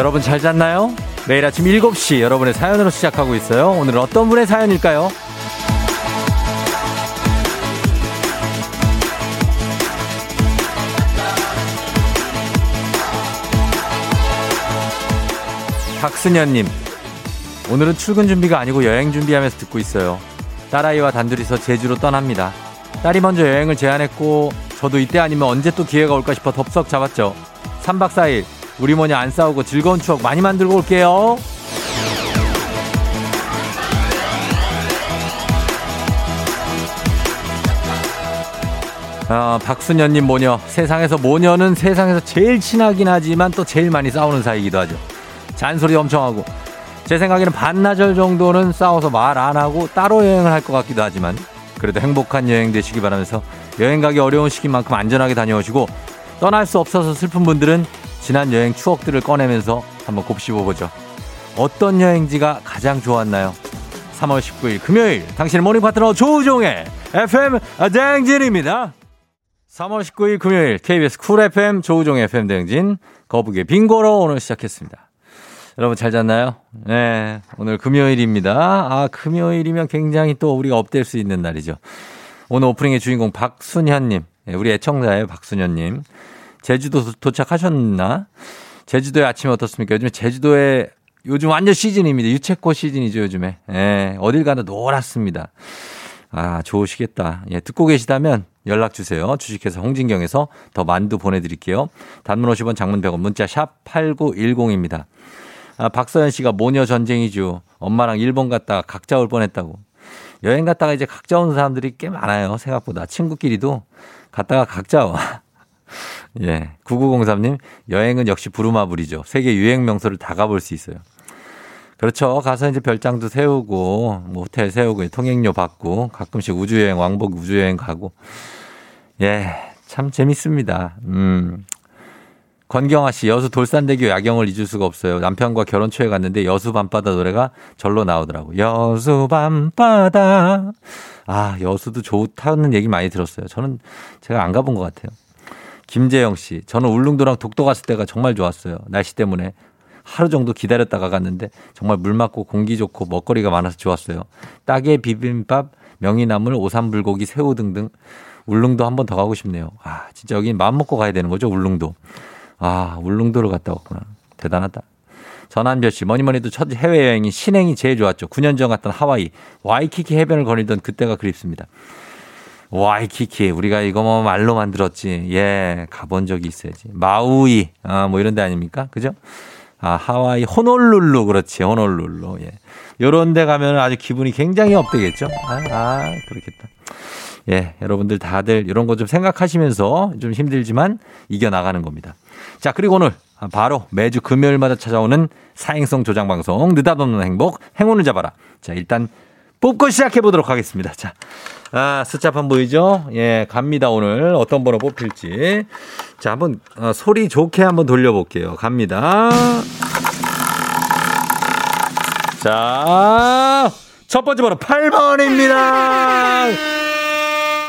여러분 잘 잤나요? 매일 아침 7시 여러분의 사연으로 시작하고 있어요. 오늘은 어떤 분의 사연일까요? 박승현님, 오늘은 출근 준비가 아니고 여행 준비하면서 듣고 있어요. 딸아이와 단둘이서 제주로 떠납니다. 딸이 먼저 여행을 제안했고, 저도 이때 아니면 언제 또 기회가 올까 싶어 덥석 잡았죠. 3박 4일, 우리 뭐냐 안 싸우고 즐거운 추억 많이 만들고 올게요. 어, 박순현님 모녀. 세상에서 모녀는 세상에서 제일 친하긴 하지만 또 제일 많이 싸우는 사이기도 하죠. 잔소리 엄청 하고. 제 생각에는 반나절 정도는 싸워서 말 안 하고 따로 여행을 할 것 같기도 하지만 그래도 행복한 여행 되시기 바라면서 여행 가기 어려운 시기만큼 안전하게 다녀오시고 떠날 수 없어서 슬픈 분들은 지난 여행 추억들을 꺼내면서 한번 곱씹어보죠. 어떤 여행지가 가장 좋았나요? 3월 19일 금요일 당신의 모닝 파트너 조우종의 FM 대행진입니다. 3월 19일 금요일 KBS 쿨 FM 조우종의 FM 대행진 거북의 빙고로 오늘 시작했습니다. 여러분 잘 잤나요? 네. 오늘 금요일입니다. 아, 금요일이면 굉장히 또 우리가 up될 수 있는 날이죠. 오늘 오프닝의 주인공 박순현님. 네, 우리 애청자예요, 박순현님. 제주도 도착하셨나? 제주도의 아침이 어떻습니까? 요즘에 제주도에 요즘 완전 시즌입니다. 유채꽃 시즌이죠, 요즘에. 예, 어딜 가나 노랗습니다. 아, 좋으시겠다. 예, 듣고 계시다면 연락 주세요. 주식회사 홍진경에서 더 만두 보내드릴게요. 단문 50원 장문 100원 문자 샵 8910입니다. 아, 박서연 씨가 모녀 전쟁이죠. 엄마랑 일본 갔다가 각자 올 뻔했다고. 여행 갔다가 이제 각자 오는 사람들이 꽤 많아요. 생각보다. 친구끼리도 갔다가 각자 와. 예. 9903님, 여행은 역시 부루마블이죠. 세계 유행 명소를 다 가볼 수 있어요. 그렇죠. 가서 이제 별장도 세우고, 뭐 호텔 세우고, 통행료 받고, 가끔씩 우주여행, 왕복 우주여행 가고. 예. 참 재밌습니다. 음. 권경아 씨, 여수 돌산대교 야경을 잊을 수가 없어요. 남편과 결혼 초에 갔는데 여수 밤바다 노래가 절로 나오더라고. 여수 밤바다. 아, 여수도 좋다는 얘기 많이 들었어요. 저는 제가 안 가본 것 같아요. 김재영 씨, 저는 울릉도랑 독도 갔을 때가 정말 좋았어요. 날씨 때문에 하루 정도 기다렸다가 갔는데 정말 물 맞고 공기 좋고 먹거리가 많아서 좋았어요. 따개 비빔밥, 명이나물, 오삼불고기, 새우 등등. 울릉도 한 번 더 가고 싶네요. 아, 진짜 여기 마음 먹고 가야 되는 거죠, 울릉도. 아, 울릉도를 갔다 왔구나. 대단하다. 전한별 씨, 뭐니 뭐니 해도 첫 해외여행이 신행이 제일 좋았죠. 9년 전 갔던 하와이, 와이키키 해변을 거닐던 그때가 그립습니다. 와이키키, 우리가 이거 뭐 말로만 들었지. 예, 가본 적이 있어야지. 마우이, 아, 뭐 이런 데 아닙니까? 그죠? 아, 하와이, 호놀룰루, 그렇지. 호놀룰루, 예. 요런 데 가면 아주 기분이 굉장히 업되겠죠? 아, 아 그렇겠다. 예, 여러분들 다들 이런 거 좀 생각하시면서 좀 힘들지만 이겨나가는 겁니다. 자, 그리고 오늘 바로 매주 금요일마다 찾아오는 사행성 조장 방송 느닷없는 행복 행운을 잡아라. 자, 일단 뽑고 시작해 보도록 하겠습니다. 자, 아, 숫자판 보이죠? 예, 갑니다. 오늘 어떤 번호 뽑힐지. 자, 한번 어, 소리 좋게 한번 돌려볼게요. 갑니다. 자, 첫 번째 번호 8번입니다.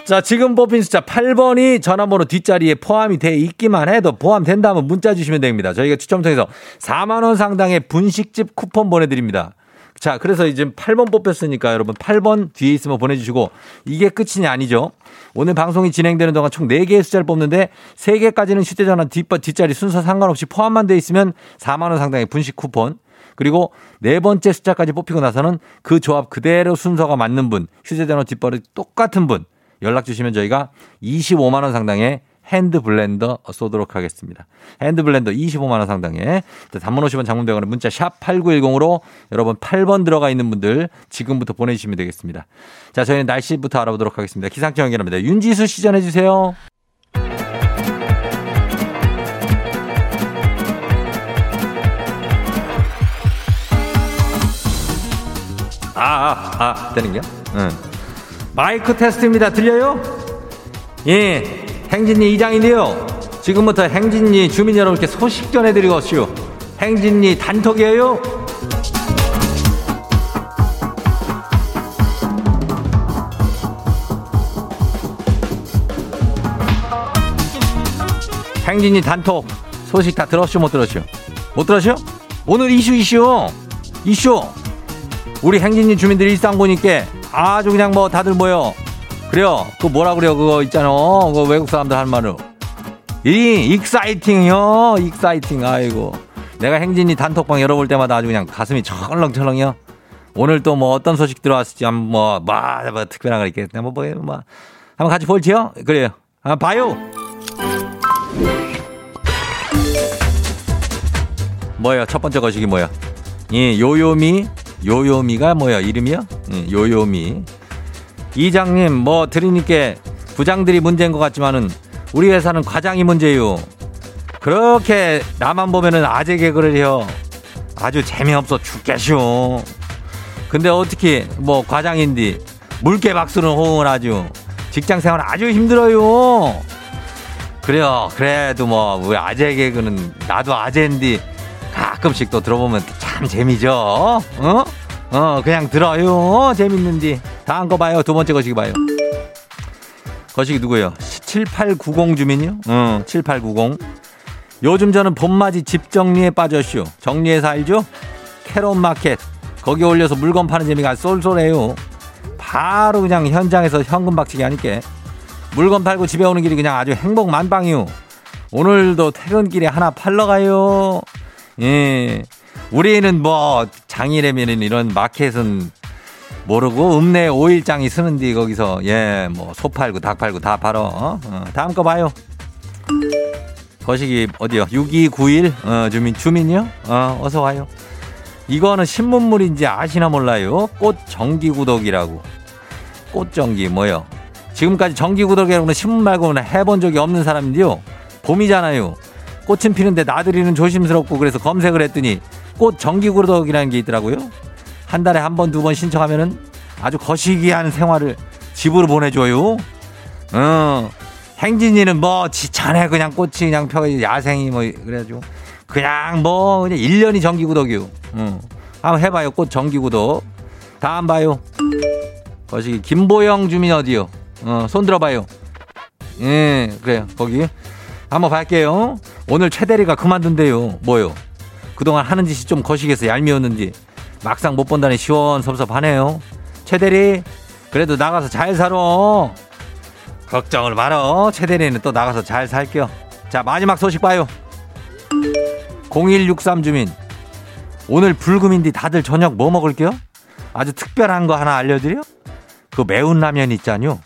자, 지금 뽑힌 숫자 8번이 전화번호 뒷자리에 포함이 돼 있기만 해도 포함된다면 문자 주시면 됩니다. 저희가 추첨 통해서 4만원 상당의 분식집 쿠폰 보내드립니다. 자, 그래서 이제 8번 뽑혔으니까 여러분 8번 뒤에 있으면 보내주시고 이게 끝이 아니죠. 오늘 방송이 진행되는 동안 총 4개의 숫자를 뽑는데 3개까지는 휴대전화 뒷자리 순서 상관없이 포함만 돼 있으면 4만원 상당의 분식 쿠폰 그리고 네 번째 숫자까지 뽑히고 나서는 그 조합 그대로 순서가 맞는 분, 휴대전화 뒷벌이 똑같은 분, 연락 주시면 저희가 25만 원 상당의 hand blender 쏘도록 하겠습니다. hand blender 25만 원 상당의 단문 50원 장문 100원의 문자 샵 8910으로 여러분 8번 들어가 있는 분들 지금부터 보내주시면 되겠습니다. 자, 저희는 날씨부터 알아보도록 하겠습니다. 기상청 연결합니다. 윤지수 씨 전해 주세요. 아, 아, 아, 되는겨? 응. 마이크 테스트입니다. 들려요? 예, 행진리 이장인데요. 지금부터 행진리 주민 여러분께 소식 전해드리고 오시오. 행진리 단톡이에요. 행진리 단톡 소식 다 들었슈 못 들었슈? 못 들었죠? 오늘 이슈 이슈 이슈 우리 행진이 주민들 일상 보니까 아주 그냥 뭐 다들 모여 그래요. 그 뭐라 그래요? 그거 있잖아. 그 외국 사람들 한 말로. 이 exciting요. exciting. 아이고. 내가 행진이 단톡방 열어볼 때마다 아주 그냥 가슴이 철렁철렁이요. 오늘 또 뭐 어떤 소식 들어왔을지 한번 뭐, 뭐, 뭐 특별한 거 있겠네. 뭐, 뭐, 뭐. 한번 같이 볼지요? 그래요. 아 봐요. 뭐야 첫 번째 거식이 뭐야 이 요요미 요요미가 뭐야 이름이야 예, 요요미 이장님 뭐 들으니까 부장들이 문제인 것 같지만은 우리 회사는 과장이 문제요. 그렇게 나만 보면은 아재 개그를 해요. 아주 재미없어 죽겠쇼 근데 어떻게 뭐 과장인디 물개 박수는 호응을 아주 직장 생활 아주 힘들어요. 그래요. 그래도 뭐왜 아재 개그는 나도 아재인디 가끔씩 또 들어보면 참 재미죠. 어? 어 그냥 들어요. 재밌는디 다음 거 봐요. 두 번째 거시기 봐요. 거시기 누구예요? 7890 주민이요? 응 7890 요즘 저는 봄맞이 집 정리에 빠졌슈. 정리해서 알죠? 캐롯 마켓. 거기 올려서 물건 파는 재미가 쏠쏠해요. 바로 그냥 현장에서 현금 박치기 하니까. 물건 팔고 집에 오는 길이 그냥 아주 행복 만방이요. 오늘도 퇴근길에 하나 팔러 가요. 예. 우리는 뭐 장이라면은 이런 마켓은 모르고 읍내 오일장이 쓰는데 거기서 예 뭐 소 팔고 닭 팔고 다 팔어 어? 어, 다음 거 봐요. 거시기 어디요? 6291 어, 주민 주민이요? 어, 어서 와요. 이거는 신문물인지 아시나 몰라요. 꽃 정기구독이라고. 꽃 정기 뭐요? 지금까지 정기구독이라고는 신문 말고는 해본 적이 없는 사람인데요. 봄이잖아요. 꽃은 피는데 나들이는 조심스럽고 그래서 검색을 했더니 꽃 정기구독이라는 게 있더라고요. 한 달에 한 번, 두 번 신청하면은 아주 거시기한 생활을 집으로 보내줘요. 어, 행진이는 뭐, 지천에 그냥 꽃이 그냥 펴, 야생이 뭐, 그래가지고. 그냥 뭐, 그냥 1년이 정기구독이요. 어. 한번 해봐요. 꽃 정기구독. 다음 봐요. 거시기, 김보영 주민 어디요? 어, 손 들어봐요. 예, 그래요. 거기. 한번 볼게요. 오늘 최대리가 그만둔대요. 뭐요? 그동안 하는 짓이 좀 거시기해서 얄미웠는지 막상 못 본다니 시원섭섭하네요. 최대리 그래도 나가서 잘 살아. 걱정을 말어. 최대리는 또 나가서 잘 살게요. 자 마지막 소식 봐요. 0163 주민 오늘 불금인데 다들 저녁 뭐 먹을게요? 아주 특별한 거 하나 알려드려? 그 매운 라면 있잖요.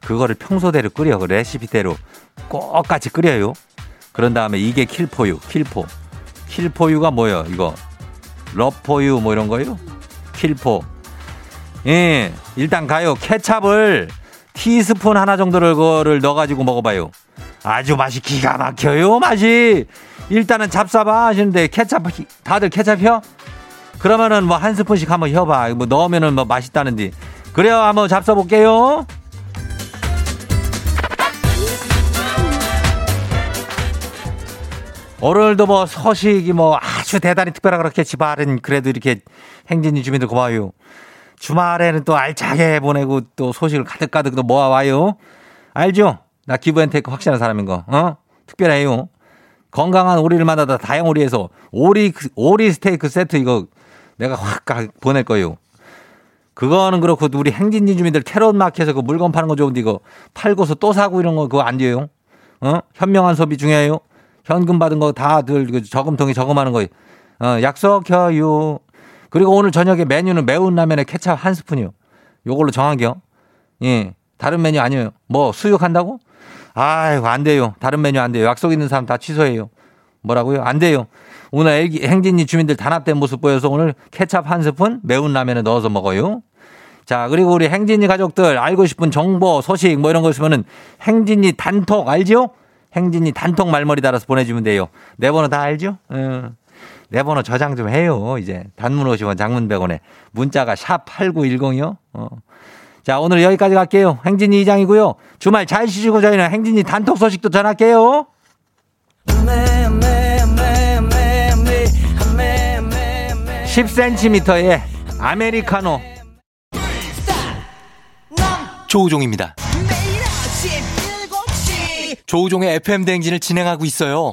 그거를 평소대로 끓여 그 레시피대로 꼭같이 끓여요. 그런 다음에 이게 킬포유, 킬포. 킬포유가 뭐예요, 이거? 러포유 뭐 이런 거요? 킬포. 예, 일단 가요. 케찹을 티스푼 하나 정도를 거를 넣어가지고 먹어봐요. 아주 맛이 기가 막혀요, 맛이. 일단은 잡사봐 하시는데 케찹, 다들 케찹 혀? 그러면은 뭐 한 스푼씩 한번 혀봐. 뭐 넣으면은 뭐 맛있다는데. 그래요, 한번 잡숴볼게요. 오늘도 뭐 서식이 뭐 아주 대단히 특별하 그렇게 집안은 그래도 이렇게 행진이 주민들 고마워요. 주말에는 또 알차게 보내고 또 소식을 가득가득 또 모아와요. 알죠? 나 give and take 확실한 사람인 거. 어? 특별해요. 건강한 오리를 만나다 다향 오리에서 오리 오리 스테이크 세트 이거 내가 확 보낼 거예요. 그거는 그렇고 우리 행진이 주민들 carrot market에서 그 물건 파는 거 좋은데 이거 팔고서 또 사고 이런 거 그거 안 돼요. 어? 현명한 소비 중요해요. 현금 받은 거 다들 그 저금통에 저금하는 거 어, 약속해요. 그리고 오늘 저녁에 메뉴는 매운 라면에 케찹 한 스푼이요. 요걸로 정한겨. 예. 다른 메뉴 아니에요. 뭐 수육한다고? 아이고 안 돼요. 다른 메뉴 안 돼요. 약속 있는 사람 다 취소해요. 뭐라고요? 안 돼요. 오늘 애기, 행진이 주민들 단합된 모습 보여서 오늘 케찹 한 스푼 매운 라면에 넣어서 먹어요. 자, 그리고 우리 행진이 가족들 알고 싶은 정보, 소식 뭐 이런 거 있으면은 행진이 단톡 알죠? 행진이 단톡 말머리 달아서 보내주면 돼요. 내 번호 다 알죠? 응. 내 번호 저장 좀 해요. 이제 단문 50원 장문 100원에 문자가 샵 8910이요. 어. 자, 오늘 여기까지 갈게요. 행진이 이장이고요. 주말 잘 쉬시고 저희는 행진이 단톡 소식도 전할게요. 10cm의 아메리카노 조우종입니다. 조우종의 FM 대행진을 진행하고 있어요.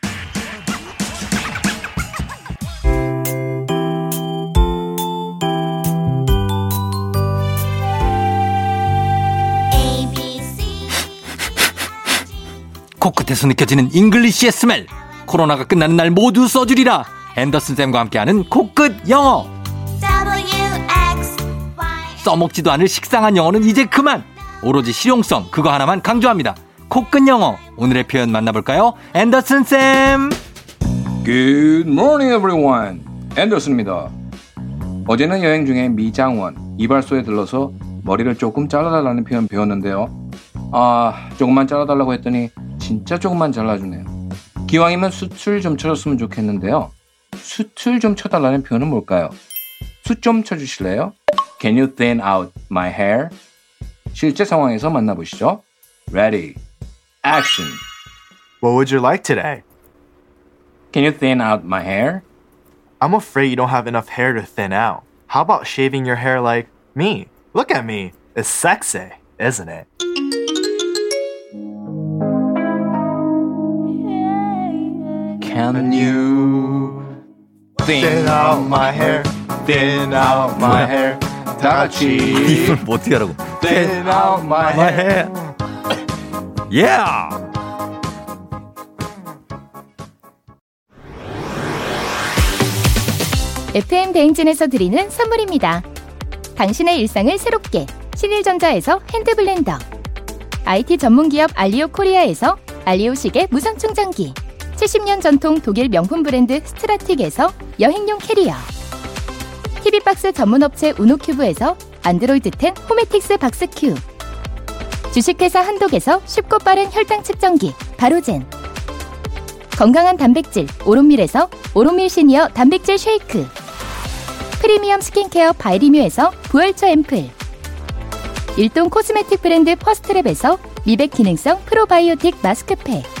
코끝에서 느껴지는 English의 smell. 코로나가 끝나는 날 모두 써주리라. 앤더슨 쌤과 함께하는 코끝 영어. 써먹지도 않을 식상한 영어는 이제 그만. 오로지 실용성 그거 하나만 강조합니다. 코끝 영어. 오늘의 표현 만나볼까요? 앤더슨 쌤. Good morning everyone. 앤더슨입니다. 어제는 여행 중에 미장원 이발소에 들러서 머리를 조금 잘라달라는 표현 배웠는데요. 아 조금만 잘라달라고 했더니 진짜 조금만 잘라주네요. 기왕이면 숱을 좀 쳐줬으면 좋겠는데요. 숱을 좀 쳐달라는 표현은 뭘까요? 숱좀 쳐주실래요? Can you thin out my hair? 실제 상황에서 만나보시죠. Ready, action. What would you like today? Can you thin out my hair? I'm afraid you don't have enough hair to thin out. How about shaving your hair like me? Look at me. It's sexy, isn't it? Can you Thin out my hair, thin out my hair. 다 같이 이걸 뭐 어떻게 하라고? Thin out my my hair. hair. Yeah. FM 대행진에서 드리는 선물입니다. 당신의 일상을 새롭게 신일전자에서 핸드블렌더. IT 전문기업 알리오 코리아에서 알리오 시계 무선 충전기 70년 전통 독일 명품 브랜드 스트라틱에서 여행용 캐리어. TV박스 전문업체 우노큐브에서 안드로이드 10 호메틱스 박스큐 주식회사 한독에서 쉽고 빠른 혈당 측정기 바로젠. 건강한 단백질 오롯밀에서 오롯밀 시니어 단백질 쉐이크. 프리미엄 스킨케어 바이리뮤에서 부활초 앰플. 일동 코스메틱 브랜드 퍼스트랩에서 미백 기능성 프로바이오틱 마스크팩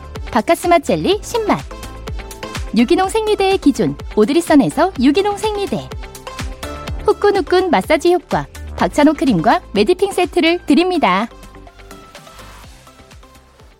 박카스맛 젤리 10맛 유기농 생리대의 기준 오드리선에서 유기농 생리대 후끈후끈 마사지 효과 박찬호 크림과 메디핑 세트를 드립니다.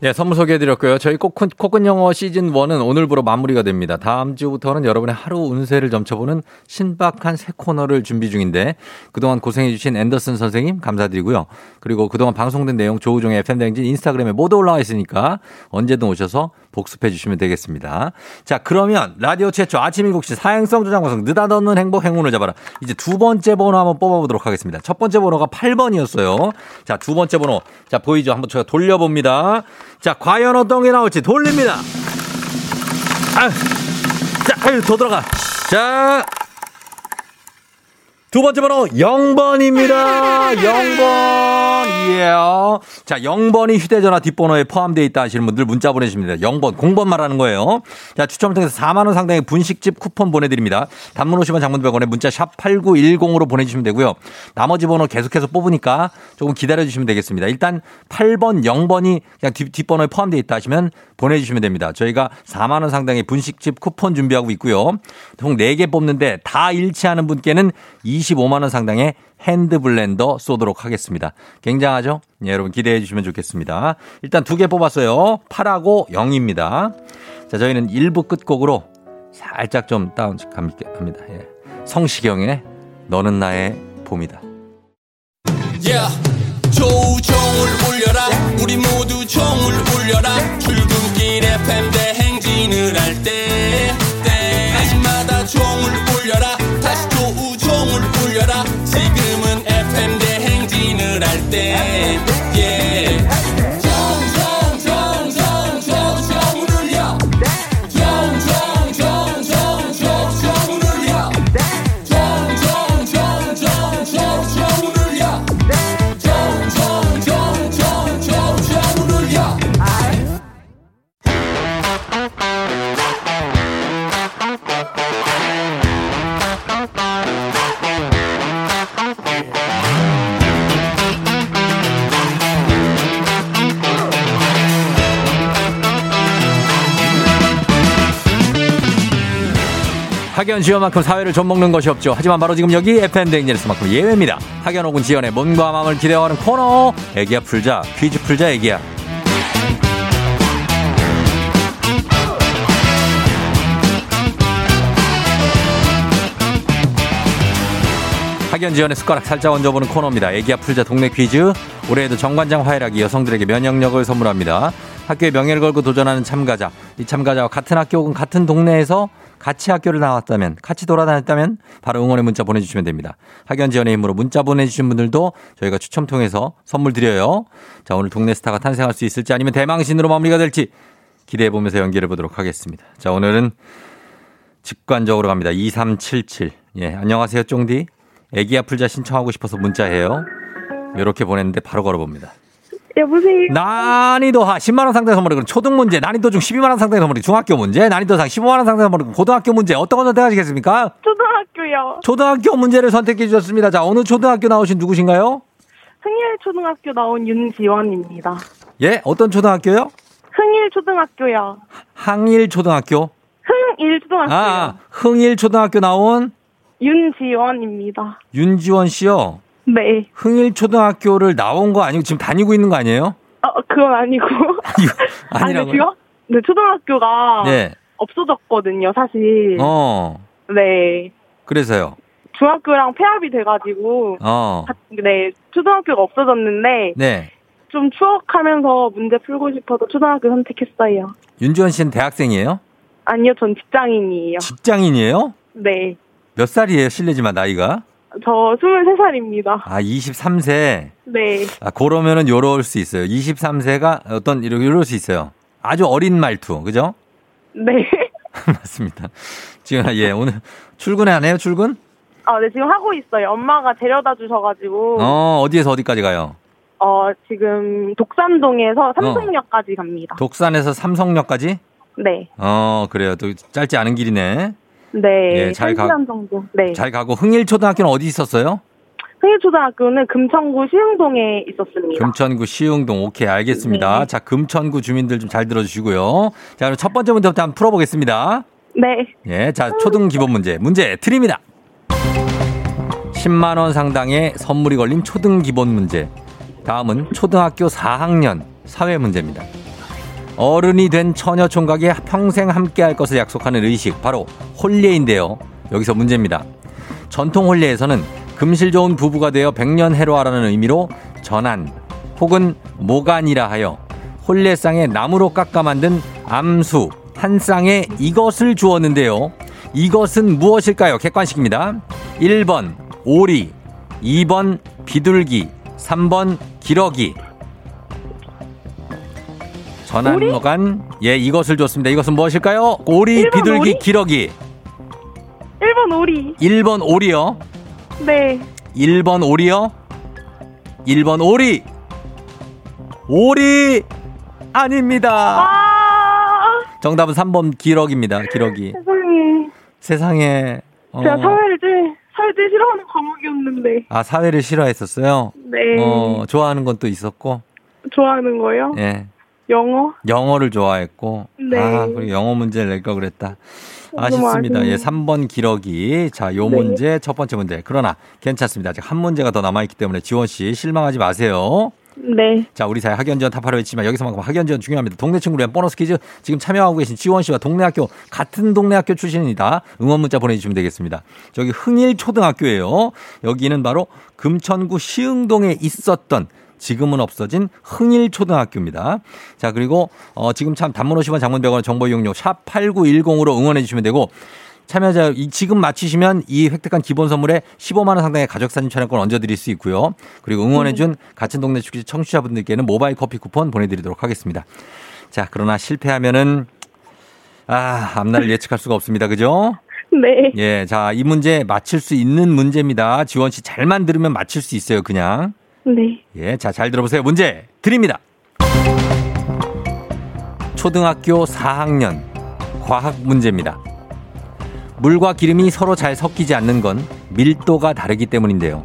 네, 선물 소개해드렸고요. 저희 코끝, 코끝 영어 시즌 1은 오늘부로 마무리가 됩니다. 다음 주부터는 여러분의 하루 운세를 점쳐보는 신박한 새 코너를 준비 중인데 그동안 고생해주신 앤더슨 선생님 감사드리고요. 그리고 그동안 방송된 내용 조우종의 FM대행진 인스타그램에 모두 올라와 있으니까 언제든 오셔서 복습해 주시면 되겠습니다. 자, 그러면 라디오 최초 아침 7시 사행성 조장 방송 느닷없는 행복 행운을 잡아라. 이제 두 번째 번호 한번 뽑아보도록 하겠습니다. 첫 번째 번호가 8번이었어요. 자, 두 번째 번호. 자, 보이죠? 한번 제가 돌려봅니다. 자, 과연 어떤 게 나올지 돌립니다. 아, 자, 아유, 더 들어가. 자, 두 번째 번호 0번입니다. 0번. 예. 자, 0번이 휴대전화 뒷번호에 포함되어 있다 하시는 분들 문자 보내주십니다. 0번, 0번 말하는 거예요. 자, 추첨을 통해서 4만원 상당의 분식집 쿠폰 보내드립니다. 단문 50원 장문 100원에 문자 샵 8910으로 보내주시면 되고요. 나머지 번호 계속해서 뽑으니까 조금 기다려주시면 되겠습니다. 일단 8번, 0번이 그냥 뒷, 뒷번호에 포함되어 있다 하시면 보내주시면 됩니다. 저희가 4만원 상당의 분식집 쿠폰 준비하고 있고요. 총 4개 뽑는데 다 일치하는 분께는 25만원 상당의 핸드 블렌더 쏘도록 하겠습니다. 굉장하죠? 예, 여러분 기대해 주시면 좋겠습니다. 일단 두 개 뽑았어요. 8하고 0입니다. 자, 저희는 1부 끝곡으로 살짝 좀 다운 갑니다. 예. 성시경의 너는 나의 봄이다. Yeah. 조우종을 울려라 우리 모두 종을 울려라 출근길 FM 대 대 학연 지연만큼 사회를 좀 먹는 것이 없죠. 하지만 바로 지금 여기 FM 대행진에서만큼 예외입니다. 학연 혹은 지연의 몸과 마음을 기대어가는 코너. 애기야 풀자. 퀴즈 풀자 애기야. 학연 지연의 숟가락 살짝 얹어보는 코너입니다. 애기야 풀자 동네 퀴즈. 올해에도 정관장 화해락이 여성들에게 면역력을 선물합니다. 학교의 명예를 걸고 도전하는 참가자. 이 참가자와 같은 학교 혹은 같은 동네에서 같이 학교를 나왔다면, 같이 돌아다녔다면 바로 응원의 문자 보내주시면 됩니다. 학연 지원의 힘으로 문자 보내주신 분들도 저희가 추첨 통해서 선물 드려요. 자, 오늘 동네 스타가 탄생할 수 있을지 아니면 대망신으로 마무리가 될지 기대해보면서 연기해 보도록 하겠습니다. 자, 오늘은 직관적으로 갑니다. 2377. 예, 안녕하세요, 쫑디. 애기야 풀자 신청하고 싶어서 문자해요. 이렇게 보냈는데 바로 걸어봅니다. 여보세요. 난이도 하 10만 원 상당 선물이 그럼 초등 문제, 난이도 중 12만 원 상당 선물이 중학교 문제, 난이도 상 15만 원 상당 선물이 고등학교 문제 어떤 거 선택하시겠습니까? 초등학교요. 초등학교 문제를 선택해 주셨습니다. 자, 어느 초등학교 나오신 누구신가요? 흥일 초등학교 나온 윤지원입니다. 예, 어떤 초등학교요? 흥일 초등학교요. 항일 초등학교. 흥일 초등학교요. 아, 흥일 초등학교 나온 윤지원입니다. 윤지원 씨요. 네. 흥일 초등학교를 나온 거 아니고 지금 다니고 있는 거 아니에요? 어, 그건 아니고. 아니, 아니라고요? 지금? 네, 초등학교가 네. 없어졌거든요, 사실. 어. 네. 그래서요. 중학교랑 폐합이 돼가지고, 어. 가- 네, 초등학교가 없어졌는데, 네. 좀 추억하면서 문제 풀고 싶어서 초등학교 선택했어요. 윤지원 씨는 대학생이에요? 아니요, 전 직장인이에요. 직장인이에요? 네. 몇 살이에요? 실례지만 나이가? 저 23살입니다. 아, 23세. 네. 아, 그러면은 요럴 수 있어요. 23세가 어떤 요럴 수 있어요. 아주 어린 말투. 그죠? 네. 맞습니다. 지금 예, 오늘 출근해 안 해요? 출근? 아, 네, 지금 하고 있어요. 엄마가 데려다 주셔가지고, 어, 어, 어디에서 어디까지 가요? 지금 독산동에서 삼성역까지 갑니다. 독산에서 삼성역까지? 네. 어, 그래요. 또 짧지 않은 길이네. 네. 예, 잘 가- 1시간 정도. 네. 잘 가고 흥일초등학교는 어디 있었어요? 흥일초등학교는 금천구 시흥동에 있었습니다. 금천구 시흥동. 오케이, 알겠습니다. 네. 자, 금천구 주민들 좀 잘 들어주시고요. 자, 그럼 첫 번째 문제부터 한번 풀어보겠습니다. 네. 예, 자, 초등 기본 문제. 문제 드립니다. 10만 원 상당의 선물이 걸린 초등 기본 문제. 다음은 초등학교 4학년 사회 문제입니다. 어른이 된 처녀 총각이 평생 함께 할 것을 약속하는 의식, 바로 혼례인데요. 여기서 문제입니다. 전통 혼례에서는 금실 좋은 부부가 되어 백년 해로하라는 의미로 전안 혹은 모간이라 하여 혼례상에 나무로 깎아 만든 암수 한 쌍에 이것을 주었는데요. 이것은 무엇일까요? 객관식입니다. 1번 오리, 2번 비둘기, 3번 기러기. 전안모간 예 이것을 줬습니다. 이것은 무엇일까요? 오리, 일본 비둘기, 오리? 기러기. 1번 오리. 1번 오리요. 네. 1번 오리요? 1번 오리! 오리! 아닙니다. 아, 정답은 3번 기러기입니다. 기러기. 세상에. 세상에. 어, 제가 사회를 제일, 사회 제일 싫어하는 과목이었는데. 아, 사회를 싫어했었어요? 네. 어, 좋아하는 건 또 있었고, 좋아하는 거요? 예. 영어? 영어를 좋아했고, 네. 아, 그리고 영어 문제를 낼걸 그랬다. 아쉽습니다. 예, 3번 기러기. 자, 요 네. 문제, 첫 번째 문제. 그러나 괜찮습니다. 아직 한 문제가 더 남아 있기 때문에 지원 씨 실망하지 마세요. 네. 자, 우리 사회 학연지원 타파로 했지만 여기서만큼 학연지원 중요합니다. 동네 친구를 위한 보너스 퀴즈 지금 참여하고 계신 지원 씨와 동네 학교 같은 동네 학교 출신이다. 응원 문자 보내주시면 되겠습니다. 저기 흥일 초등학교예요. 여기는 바로 금천구 시흥동에 있었던 지금은 없어진 흥일초등학교입니다. 자, 그리고 어, 지금 참 단문 50원 장문 100원 정보 이용료 샵 8910으로 응원해 주시면 되고 참여자 이 지금 맞히시면 이 획득한 기본 선물에 15만 원 상당의 가족 사진 촬영권 얹어 드릴 수 있고요. 그리고 응원해 준 같은 동네 축제 청취자분들께는 모바일 커피 쿠폰 보내 드리도록 하겠습니다. 자, 그러나 실패하면은 아, 앞날을 예측할 수가 없습니다. 그죠? 네. 예. 자, 이 문제 맞힐 수 있는 문제입니다. 지원 씨 잘만 들으면 맞힐 수 있어요, 그냥. 네. 예, 자, 잘 들어보세요. 문제 드립니다. 초등학교 4학년 과학 문제입니다. 물과 기름이 서로 잘 섞이지 않는 건 밀도가 다르기 때문인데요.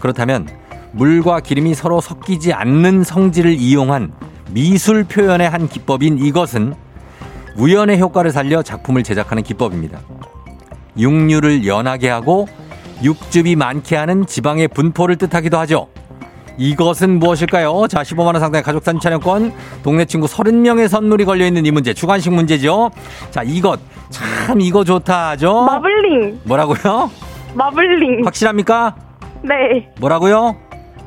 그렇다면 물과 기름이 서로 섞이지 않는 성질을 이용한 미술 표현의 한 기법인 이것은 우연의 효과를 살려 작품을 제작하는 기법입니다. 육류를 연하게 하고 육즙이 많게 하는 지방의 분포를 뜻하기도 하죠. 이것은 무엇일까요? 자, 15만원 상당의 가족 사진 촬영권, 동네 친구 30명의 선물이 걸려있는 이 문제, 주관식 문제죠. 자, 이것, 참 이거 좋다 하죠? 마블링. 뭐라고요? 마블링. 확실합니까? 네. 뭐라고요?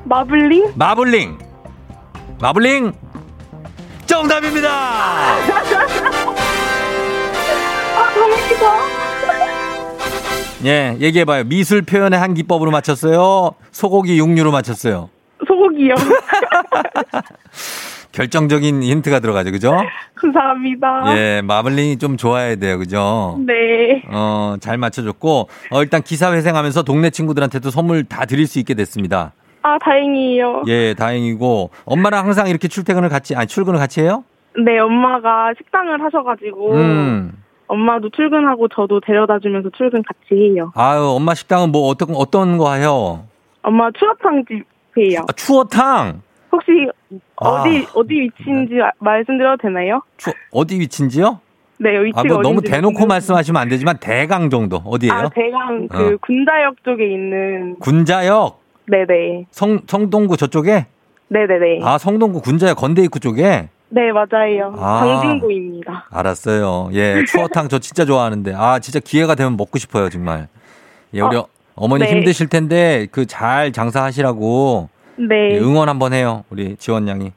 마블링? 마블링. 마블링. 정답입니다! 아, 다행이다. 예, 얘기해봐요. 미술 표현의 한 기법으로 맞췄어요. 소고기 육류로 맞췄어요. 소고기요. 결정적인 힌트가 들어가죠, 그죠? 감사합니다. 예, 마블링이 좀 좋아야 돼요, 그죠? 네. 어, 잘 맞춰줬고, 어, 일단 기사 회생하면서 동네 친구들한테도 선물 다 드릴 수 있게 됐습니다. 아, 다행이에요. 예, 다행이고, 엄마랑 항상 이렇게 출퇴근을 같이, 아니, 출근을 같이 해요? 네, 엄마가 식당을 하셔가지고, 음. 엄마도 출근하고 저도 데려다 주면서 출근 같이 해요. 아유, 엄마 식당은 뭐 어떤, 어떤 거 해요? 엄마 추어탕 집 이에요. 아, 추어탕! 혹시 어디, 아. 어디 위치인지 아- 말씀드려도 되나요? 추, 어디 위치인지요? 네, 위치가 아, 뭐 너무 대놓고 모르겠는데. 말씀하시면 안 되지만 대강 정도. 어디예요? 아, 대강 그 어. 군자역 쪽에 있는, 군자역, 네네. 성, 성동구 저쪽에? 네네네. 아, 성동구 군자역 건대 입구 쪽에? 네, 맞아요. 아. 강진구입니다. 알았어요. 예, 추어탕 저 진짜 좋아하는데. 아, 진짜 기회가 되면 먹고 싶어요, 정말. 예, 우리 어, 어머니 네. 힘드실 텐데 그 잘 장사하시라고 네. 예, 응원 한번 해요. 우리 지원 양이.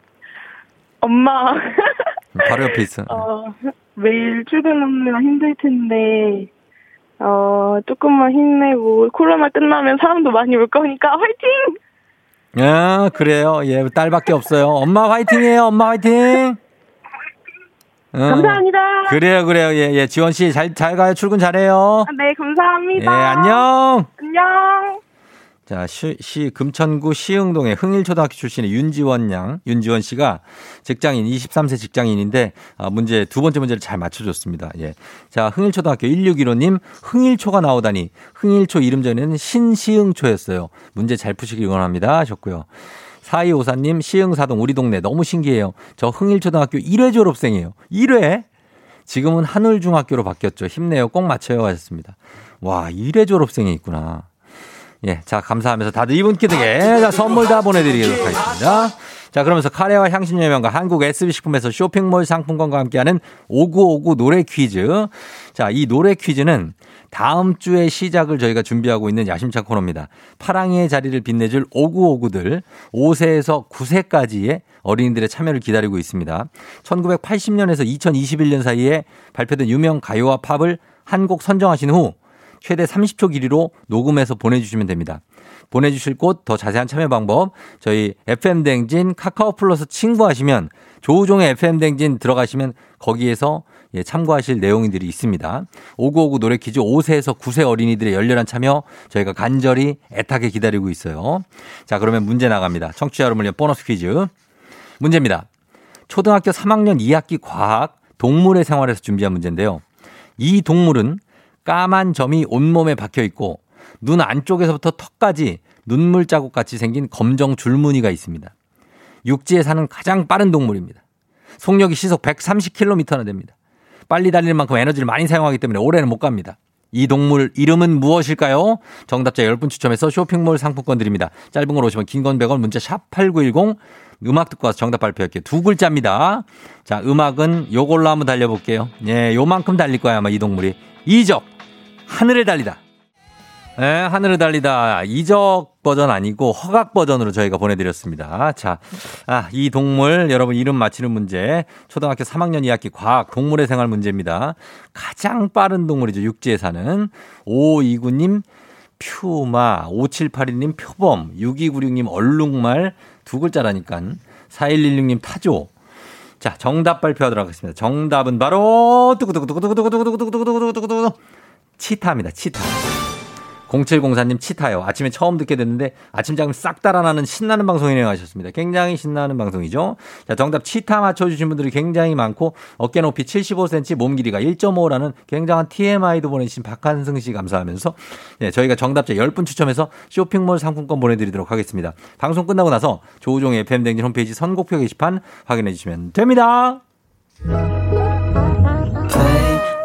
엄마, 바로 옆에 있어. 어, 매일 출근하느라 힘들 텐데, 어, 조금만 힘내고, 코로나 끝나면 사람도 많이 올 거니까, 화이팅! 아, 그래요. 예, 딸밖에 없어요. 엄마 화이팅이에요. 엄마 화이팅. 응. 감사합니다. 그래요, 그래요. 예, 예. 지원 씨 잘 잘 가요. 출근 잘해요. 네, 감사합니다. 예, 안녕. 안녕. 자, 시, 시 금천구 시흥동의 흥일초등학교 출신의 윤지원 양, 윤지원 씨가 직장인 23세 직장인인데 아, 문제 두 번째 문제를 잘 맞춰줬습니다. 예, 자 흥일초등학교 1615님 흥일초가 나오다니 흥일초 이름 전에는 신시흥초였어요. 문제 잘 푸시길 응원합니다 하셨고요. 4254님 시흥사동 우리 동네 너무 신기해요. 저 흥일초등학교 1회 졸업생이에요. 1회? 지금은 한울중학교로 바뀌었죠. 힘내요. 꼭 맞춰요 하셨습니다. 와 1회 졸업생이 있구나. 예, 자, 감사하면서 다들 이분께 되게 자, 선물 다 보내드리도록 하겠습니다. 자, 그러면서 카레와 향신료의 명가 한국 SB식품에서 쇼핑몰 상품권과 함께하는 5959 노래 퀴즈. 자, 이 노래 퀴즈는 다음 주에 시작을 저희가 준비하고 있는 야심찬 코너입니다. 파랑이의 자리를 빛내줄 5959들 5세에서 9세까지의 어린이들의 참여를 기다리고 있습니다. 1980년에서 2021년 사이에 발표된 유명 가요와 팝을 한 곡 선정하신 후 최대 30초 길이로 녹음해서 보내주시면 됩니다. 보내주실 곳, 더 자세한 참여 방법, 저희 FM댕진 카카오 플러스 친구하시면 조우종의 FM댕진 들어가시면 거기에서 예, 참고하실 내용들이 있습니다. 5959 노래 퀴즈 5세에서 9세 어린이들의 열렬한 참여 저희가 간절히 애타게 기다리고 있어요. 자, 그러면 문제 나갑니다. 청취자 여러분을 위한 보너스 퀴즈. 문제입니다. 초등학교 3학년 2학기 과학 동물의 생활에서 준비한 문제인데요. 이 동물은 까만 점이 온몸에 박혀 있고 눈 안쪽에서부터 턱까지 눈물 자국 같이 생긴 검정 줄무늬가 있습니다. 육지에 사는 가장 빠른 동물입니다. 속력이 시속 130km나 됩니다. 빨리 달릴 만큼 에너지를 많이 사용하기 때문에 오래는 못 갑니다. 이 동물 이름은 무엇일까요? 정답자 10분 추첨해서 쇼핑몰 상품권 드립니다. 짧은 걸 오시면 긴건 100원 문자 샵 8910 음악 듣고 와서 정답 발표할게요. 두 글자입니다. 자, 음악은 요걸로 한번 달려볼게요. 예, 요만큼 달릴 거야 아마 이 동물이. 이적 하늘을 달리다. 네, 하늘을 달리다. 이적 버전 아니고 허각 버전으로 저희가 보내드렸습니다. 자, 아, 이 동물 여러분 이름 맞히는 문제. 초등학교 3학년 2학기 과학 동물의 생활 문제입니다. 가장 빠른 동물이죠. 육지에 사는. 5529님 퓨마, 5782님 표범, 6296님 얼룩말 두 글자라니까. 4116님 타조. 자, 정답 발표하도록 하겠습니다. 정답은 바로 뚜구뚜구뚜구뚜구뚜구뚜구뚜구뚜구뚜구뚜구뚜구 치타입니다. 치타. 0704님 치타요. 아침에 처음 듣게 됐는데 아침잠을 싹 달아나는 신나는 방송이네요 하셨습니다. 굉장히 신나는 방송이죠. 자, 정답 치타 맞춰주신 분들이 굉장히 많고 어깨 높이 75cm 몸 길이가 1.5라는 굉장한 TMI도 보내주신 박한승 씨 감사하면서 네, 저희가 정답자 10분 추첨해서 쇼핑몰 상품권 보내드리도록 하겠습니다. 방송 끝나고 나서 조우종의 FM댕진 홈페이지 선곡표 게시판 확인해 주시면 됩니다.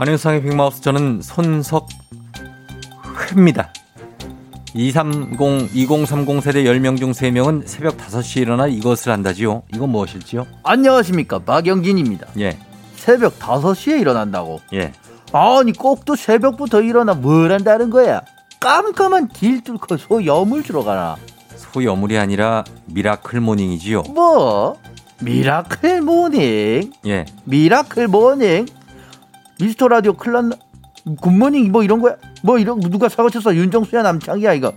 안윤상의 빅마우스 저는 손석회입니다. 230, 2030 세대 10명 중 3명은 새벽 5시에 일어나 이것을 한다지요. 이건 무엇일지요? 안녕하십니까 박영진입니다. 예, 새벽 5시에 일어난다고. 예. 아니 꼭두새벽부터 일어나 뭘 한다는 거야. 깜깜한 길 뚫고 소 여물 주러 가나. 소 여물이 아니라 miracle morning이지요. 뭐? miracle morning? 예, miracle morning? 미스터 라디오 큰일 난 good morning 뭐 이런 거야? 뭐 이런 누가 사고 쳤어? 윤정수야 남창이야 이거.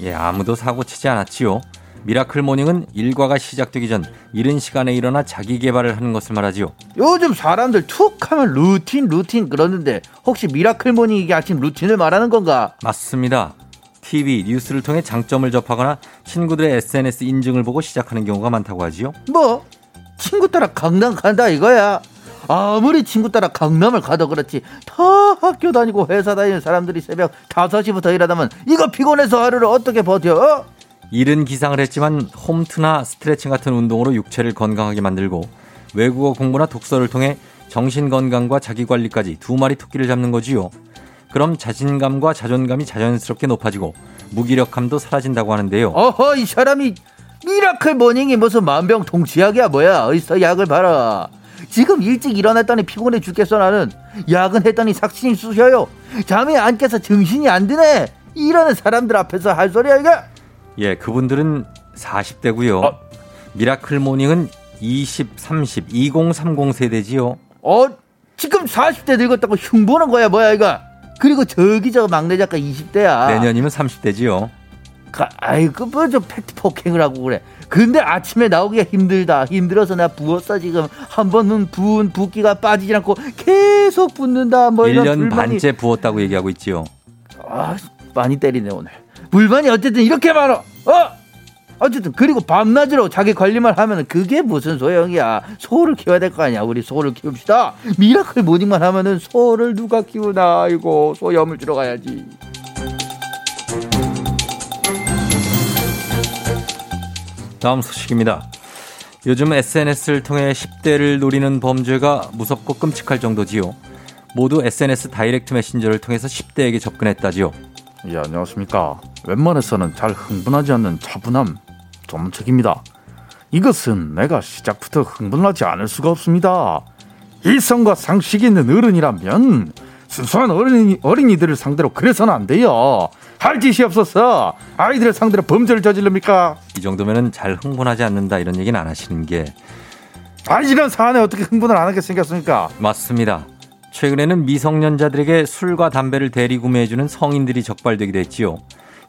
예, 아무도 사고 치지 않았지요. miracle morning은 일과가 시작되기 전 이른 시간에 일어나 자기 개발을 하는 것을 말하지요. 요즘 사람들 툭 하면 루틴 루틴 그러는데 혹시 miracle morning 이게 아침 루틴을 말하는 건가? 맞습니다. TV, 뉴스를 통해 장점을 접하거나 친구들의 SNS 인증을 보고 시작하는 경우가 많다고 하지요. 뭐? 친구 따라 강남 간다 이거야. 아무리 친구 따라 강남을 가도 그렇지 다 학교 다니고 회사 다니는 사람들이 새벽 5시부터 일하다면 이거 피곤해서 하루를 어떻게 버텨? 어? 이른 기상을 했지만 홈트나 스트레칭 같은 운동으로 육체를 건강하게 만들고 외국어 공부나 독서를 통해 정신 건강과 자기 관리까지 두 마리 토끼를 잡는 거지요. 그럼 자신감과 자존감이 자연스럽게 높아지고 무기력함도 사라진다고 하는데요. 어허 이 사람이 miracle morning이 무슨 만병통치약이야 뭐야 어디서 약을 팔아 지금 일찍 일어났더니 피곤해 죽겠어 나는 야근했더니 삭신이 쑤셔요 잠이 안 깨서 정신이 안 드네 이러는 사람들 앞에서 할 소리야 이거 예, 그분들은 40대고요. 어? miracle morning은 20, 30, 2030 세대지요. 어 지금 40대 늙었다고 흉보는 거야 뭐야 이거 그리고 저기 저 막내 작가 20대야 내년이면 30대지요. 아이고 뭐좀 팩트 폭행을 하고 그래 근데 아침에 나오기가 힘들다. 힘들어서 나 부었어 지금. 한 번은 부은 붓기가 빠지지 않고 계속 붓는다. 뭐 이런 1년 불만이 반째 부었다고 얘기하고 있지요. 아 많이 때리네 오늘. 불만이 어쨌든 이렇게 많아. 어? 어쨌든 그리고 밤낮으로 자기 관리만 하면 그게 무슨 소용이야. 소를 키워야 될 거 아니야. 우리 소를 키웁시다. 미라클 모닝만 하면은 소를 누가 키우나 아이고 소 염을 주러 가야지 다음 소식입니다. 요즘 SNS를 통해 10대를 노리는 범죄가 무섭고 끔찍할 정도지요. 모두 SNS 다이렉트 메신저를 통해서 10대에게 접근했다지요. 예, 안녕하십니까. 웬만해서는 잘 흥분하지 않는 차분함 전문책입니다. 이것은 내가 시작부터 흥분하지 않을 수가 없습니다. 이성과 상식이 있는 어른이라면 순수한 어린이, 어린이들을 상대로 그래서는 안 돼요. 할 짓이 없어서 아이들을 상대로 범죄를 저질릅니까? 이 정도면은 잘 흥분하지 않는다 이런 얘기는 안 하시는 게 아, 이런 사안에 어떻게 흥분을 안 하게 생겼습니까? 맞습니다. 최근에는 미성년자들에게 술과 담배를 대리 구매해주는 성인들이 적발되기도 했지요.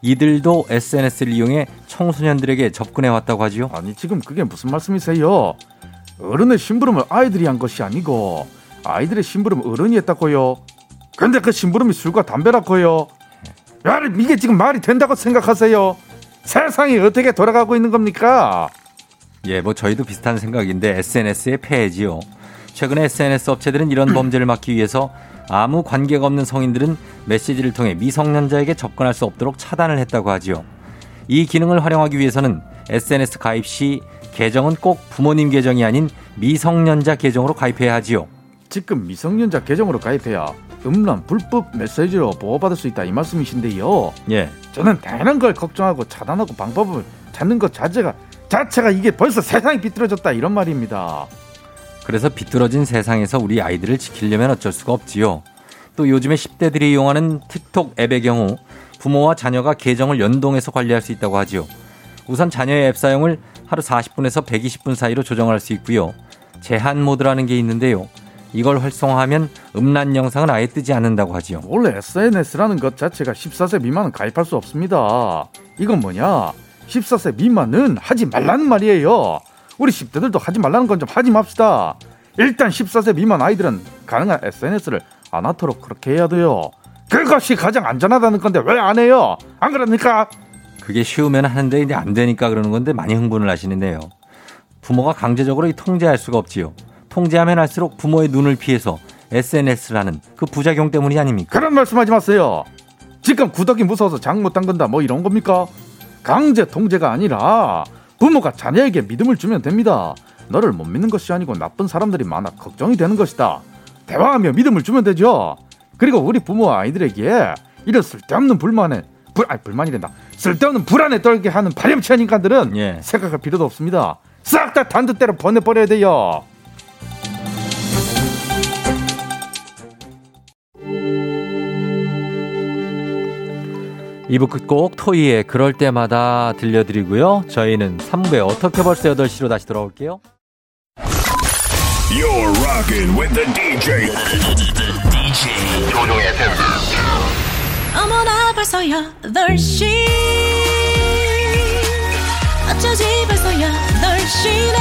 이들도 SNS를 이용해 청소년들에게 접근해 왔다고 하지요. 아니, 지금 그게 무슨 말씀이세요? 어른의 심부름을 아이들이 한 것이 아니고 아이들의 심부름 어른이 했다고요. 근데 그 심부름이 술과 담배라고요. 야, 이게 지금 말이 된다고 생각하세요? 세상이 어떻게 돌아가고 있는 겁니까? 예, 뭐 저희도 비슷한 생각인데 SNS의 폐해지요. 최근에 SNS 업체들은 이런 범죄를 막기 위해서 아무 관계가 없는 성인들은 메시지를 통해 미성년자에게 접근할 수 없도록 차단을 했다고 하지요. 이 기능을 활용하기 위해서는 SNS 가입 시 계정은 꼭 부모님 계정이 아닌 미성년자 계정으로 가입해야 하지요. 지금 미성년자 계정으로 가입해야 음란 불법 메시지로 보호받을 수 있다 이 말씀이신데요. 예. 저는 다양한 걸 걱정하고 차단하고 방법을 찾는 것 자체가 자체가 이게 벌써 세상이 비뚤어졌다 이런 말입니다. 그래서 비뚤어진 세상에서 우리 아이들을 지키려면 어쩔 수가 없지요. 또 요즘에 10대들이 이용하는 틱톡 앱의 경우 부모와 자녀가 계정을 연동해서 관리할 수 있다고 하지요. 우선 자녀의 앱 사용을 하루 40분에서 120분 사이로 조정할 수 있고요. 제한 모드라는 게 있는데요. 이걸 활성화하면 음란 영상은 아예 뜨지 않는다고 하지요. 원래 SNS라는 것 자체가 14세 미만은 가입할 수 없습니다. 이건 뭐냐? 14세 미만은 하지 말라는 말이에요. 우리 10대들도 하지 말라는 건 좀 하지 맙시다. 일단 14세 미만 아이들은 가능한 SNS를 안 하도록 그렇게 해야 돼요. 그것이 가장 안전하다는 건데 왜 안 해요? 안 그럽니까? 그게 쉬우면 하는데 이제 안 되니까 그러는 건데 많이 흥분을 하시는데요. 부모가 강제적으로 이 통제할 수가 없지요. 통제하면 할수록 부모의 눈을 피해서 SNS를 하는 그 부작용 때문이 아닙니까? 그런 말씀하지 마세요. 지금 구덕이 무서워서 장 못 담근다 뭐 이런 겁니까? 강제 통제가 아니라 부모가 자녀에게 믿음을 주면 됩니다. 너를 못 믿는 것이 아니고 나쁜 사람들이 많아 걱정이 되는 것이다. 대화하며 믿음을 주면 되죠. 그리고 우리 부모와 아이들에게 이런 쓸데없는 불만에 불 아니 불만이된다. 쓸데없는 불안에 떨게 하는 파렴치한 인간들은 예. 생각할 필요도 없습니다. 싹 다 단두대로 보내버려야 돼요. 이부 끝곡 토이의 그럴 때마다 들려드리고요. 저희는 3부에 어떻게 벌써 8시로 다시 돌아올게요. You're rocking with the DJ. DJ 조종의 어머나 벌써 8시 어쩌지 벌써 8시네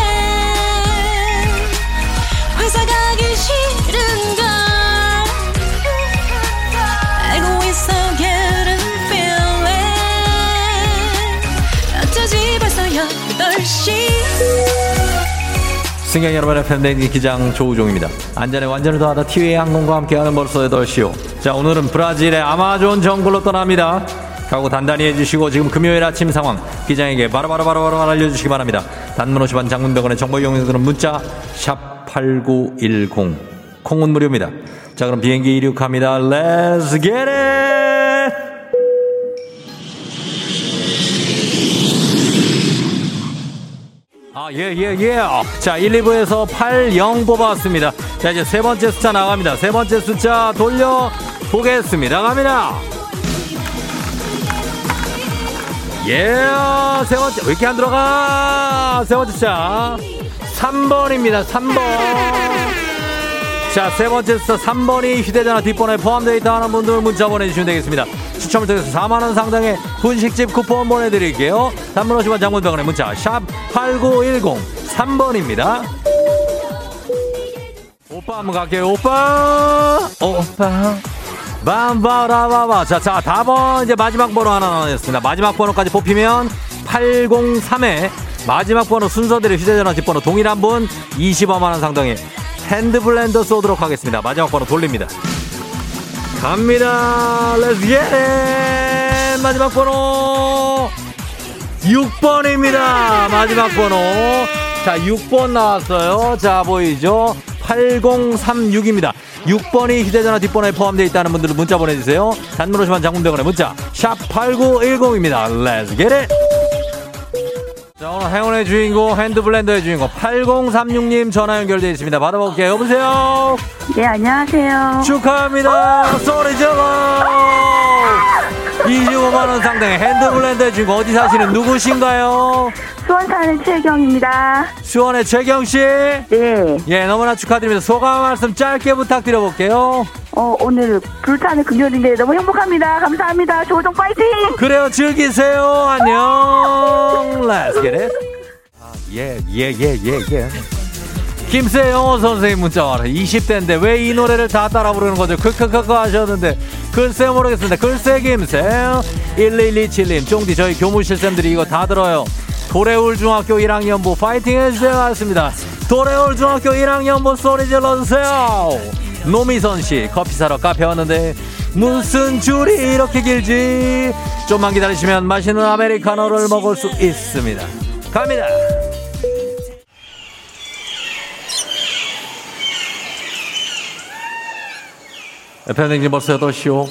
회사 가기 싫은 승객 여러분의 팬데믹 기장 조우종입니다. 안전에 완전을 더하다 티웨이 항공과 함께하는 벌써 8시요. 자, 오늘은 브라질의 아마존 정글로 떠납니다. 각오 단단히 해주시고 지금 금요일 아침 상황 기장에게 바로바로바로바로 알려주시기 바랍니다. 단문 50원 장문병원의 정보 이용료들은 문자 샵 8910 콩은 무료입니다. 자 그럼 비행기 이륙합니다. Let's it! 아, 예, 예, 예. 자, 1, 2부에서 8, 0 뽑아왔습니다. 자, 이제 세 번째 숫자 나갑니다. 세 번째 숫자 돌려 보겠습니다. 갑니다. 예, 세 번째. 왜 이렇게 안 들어가? 세 번째 숫자. 3번입니다. 3번. 자, 세 번째 숫자 3번이 휴대전화 뒷번호에 포함되어 있다는 분들 문자 보내주시면 되겠습니다. 추첨을 통해서 4만원 상당의 분식집 쿠폰 보내드릴게요. 단문 50원 장문병원의 문자, 샵 8910 3번입니다. 오빠 한번 갈게요. 오빠! 오빠. 밤바라바바. 자, 자, 다번 이제 마지막 번호 하나 나왔습니다. 마지막 번호까지 뽑히면 803에 마지막 번호 순서대로 휴대전화 뒷번호 동일한 분 25만원 상당의 핸드블렌더 쏘도록 하겠습니다. 마지막 번호 돌립니다. 갑니다. 겟 마지막 번호 6번입니다. 마지막 번호. 자, 6번 나왔어요. 자, 보이죠? 8036입니다. 6번이 휴대전화 뒷번호에 포함되어 있다는 분들은 문자 보내주세요. 단문 50원 장문병원의 문자 샵 8910입니다. Let's get it! 자, 오늘 행운의 주인공 핸드블렌더의 주인공 8036님 전화 연결되어 있습니다. 받아볼게요. 여보세요? 네, 안녕하세요. 축하합니다. 소리 질러! 25만원 상당의 핸드블렌더의 주인공 어디 사시는 누구신가요? 수원 사는 최경입니다. 수원의 최경씨? 네. 예, 너무나 축하드립니다. 소감 말씀 짧게 부탁드려볼게요. 어, 오늘 불타는 금요일인데 너무 행복합니다. 감사합니다. 조종 파이팅! 그래요, 즐기세요. 안녕. Let's get it. 아, 예, 예, 예, 예, 예. 김세 영어 선생님 문자 와라. 20대인데 왜 이 노래를 다 따라 부르는 거죠? 크크크크 하셨는데 글쎄 모르겠습니다. 글쎄 김세 1127님 쫑디 저희 교무실 쌤들이 이거 다 들어요. 도래울 중학교 1학년부 파이팅 해주세요 하셨습니다. 도래울 중학교 1학년부 소리 질러주세요. 노미선 씨 커피 사러 카페 왔는데 무슨 줄이 이렇게 길지? 좀만 기다리시면 맛있는 아메리카노를 먹을 수 있습니다. 갑니다. 편행진 벌써 8시오.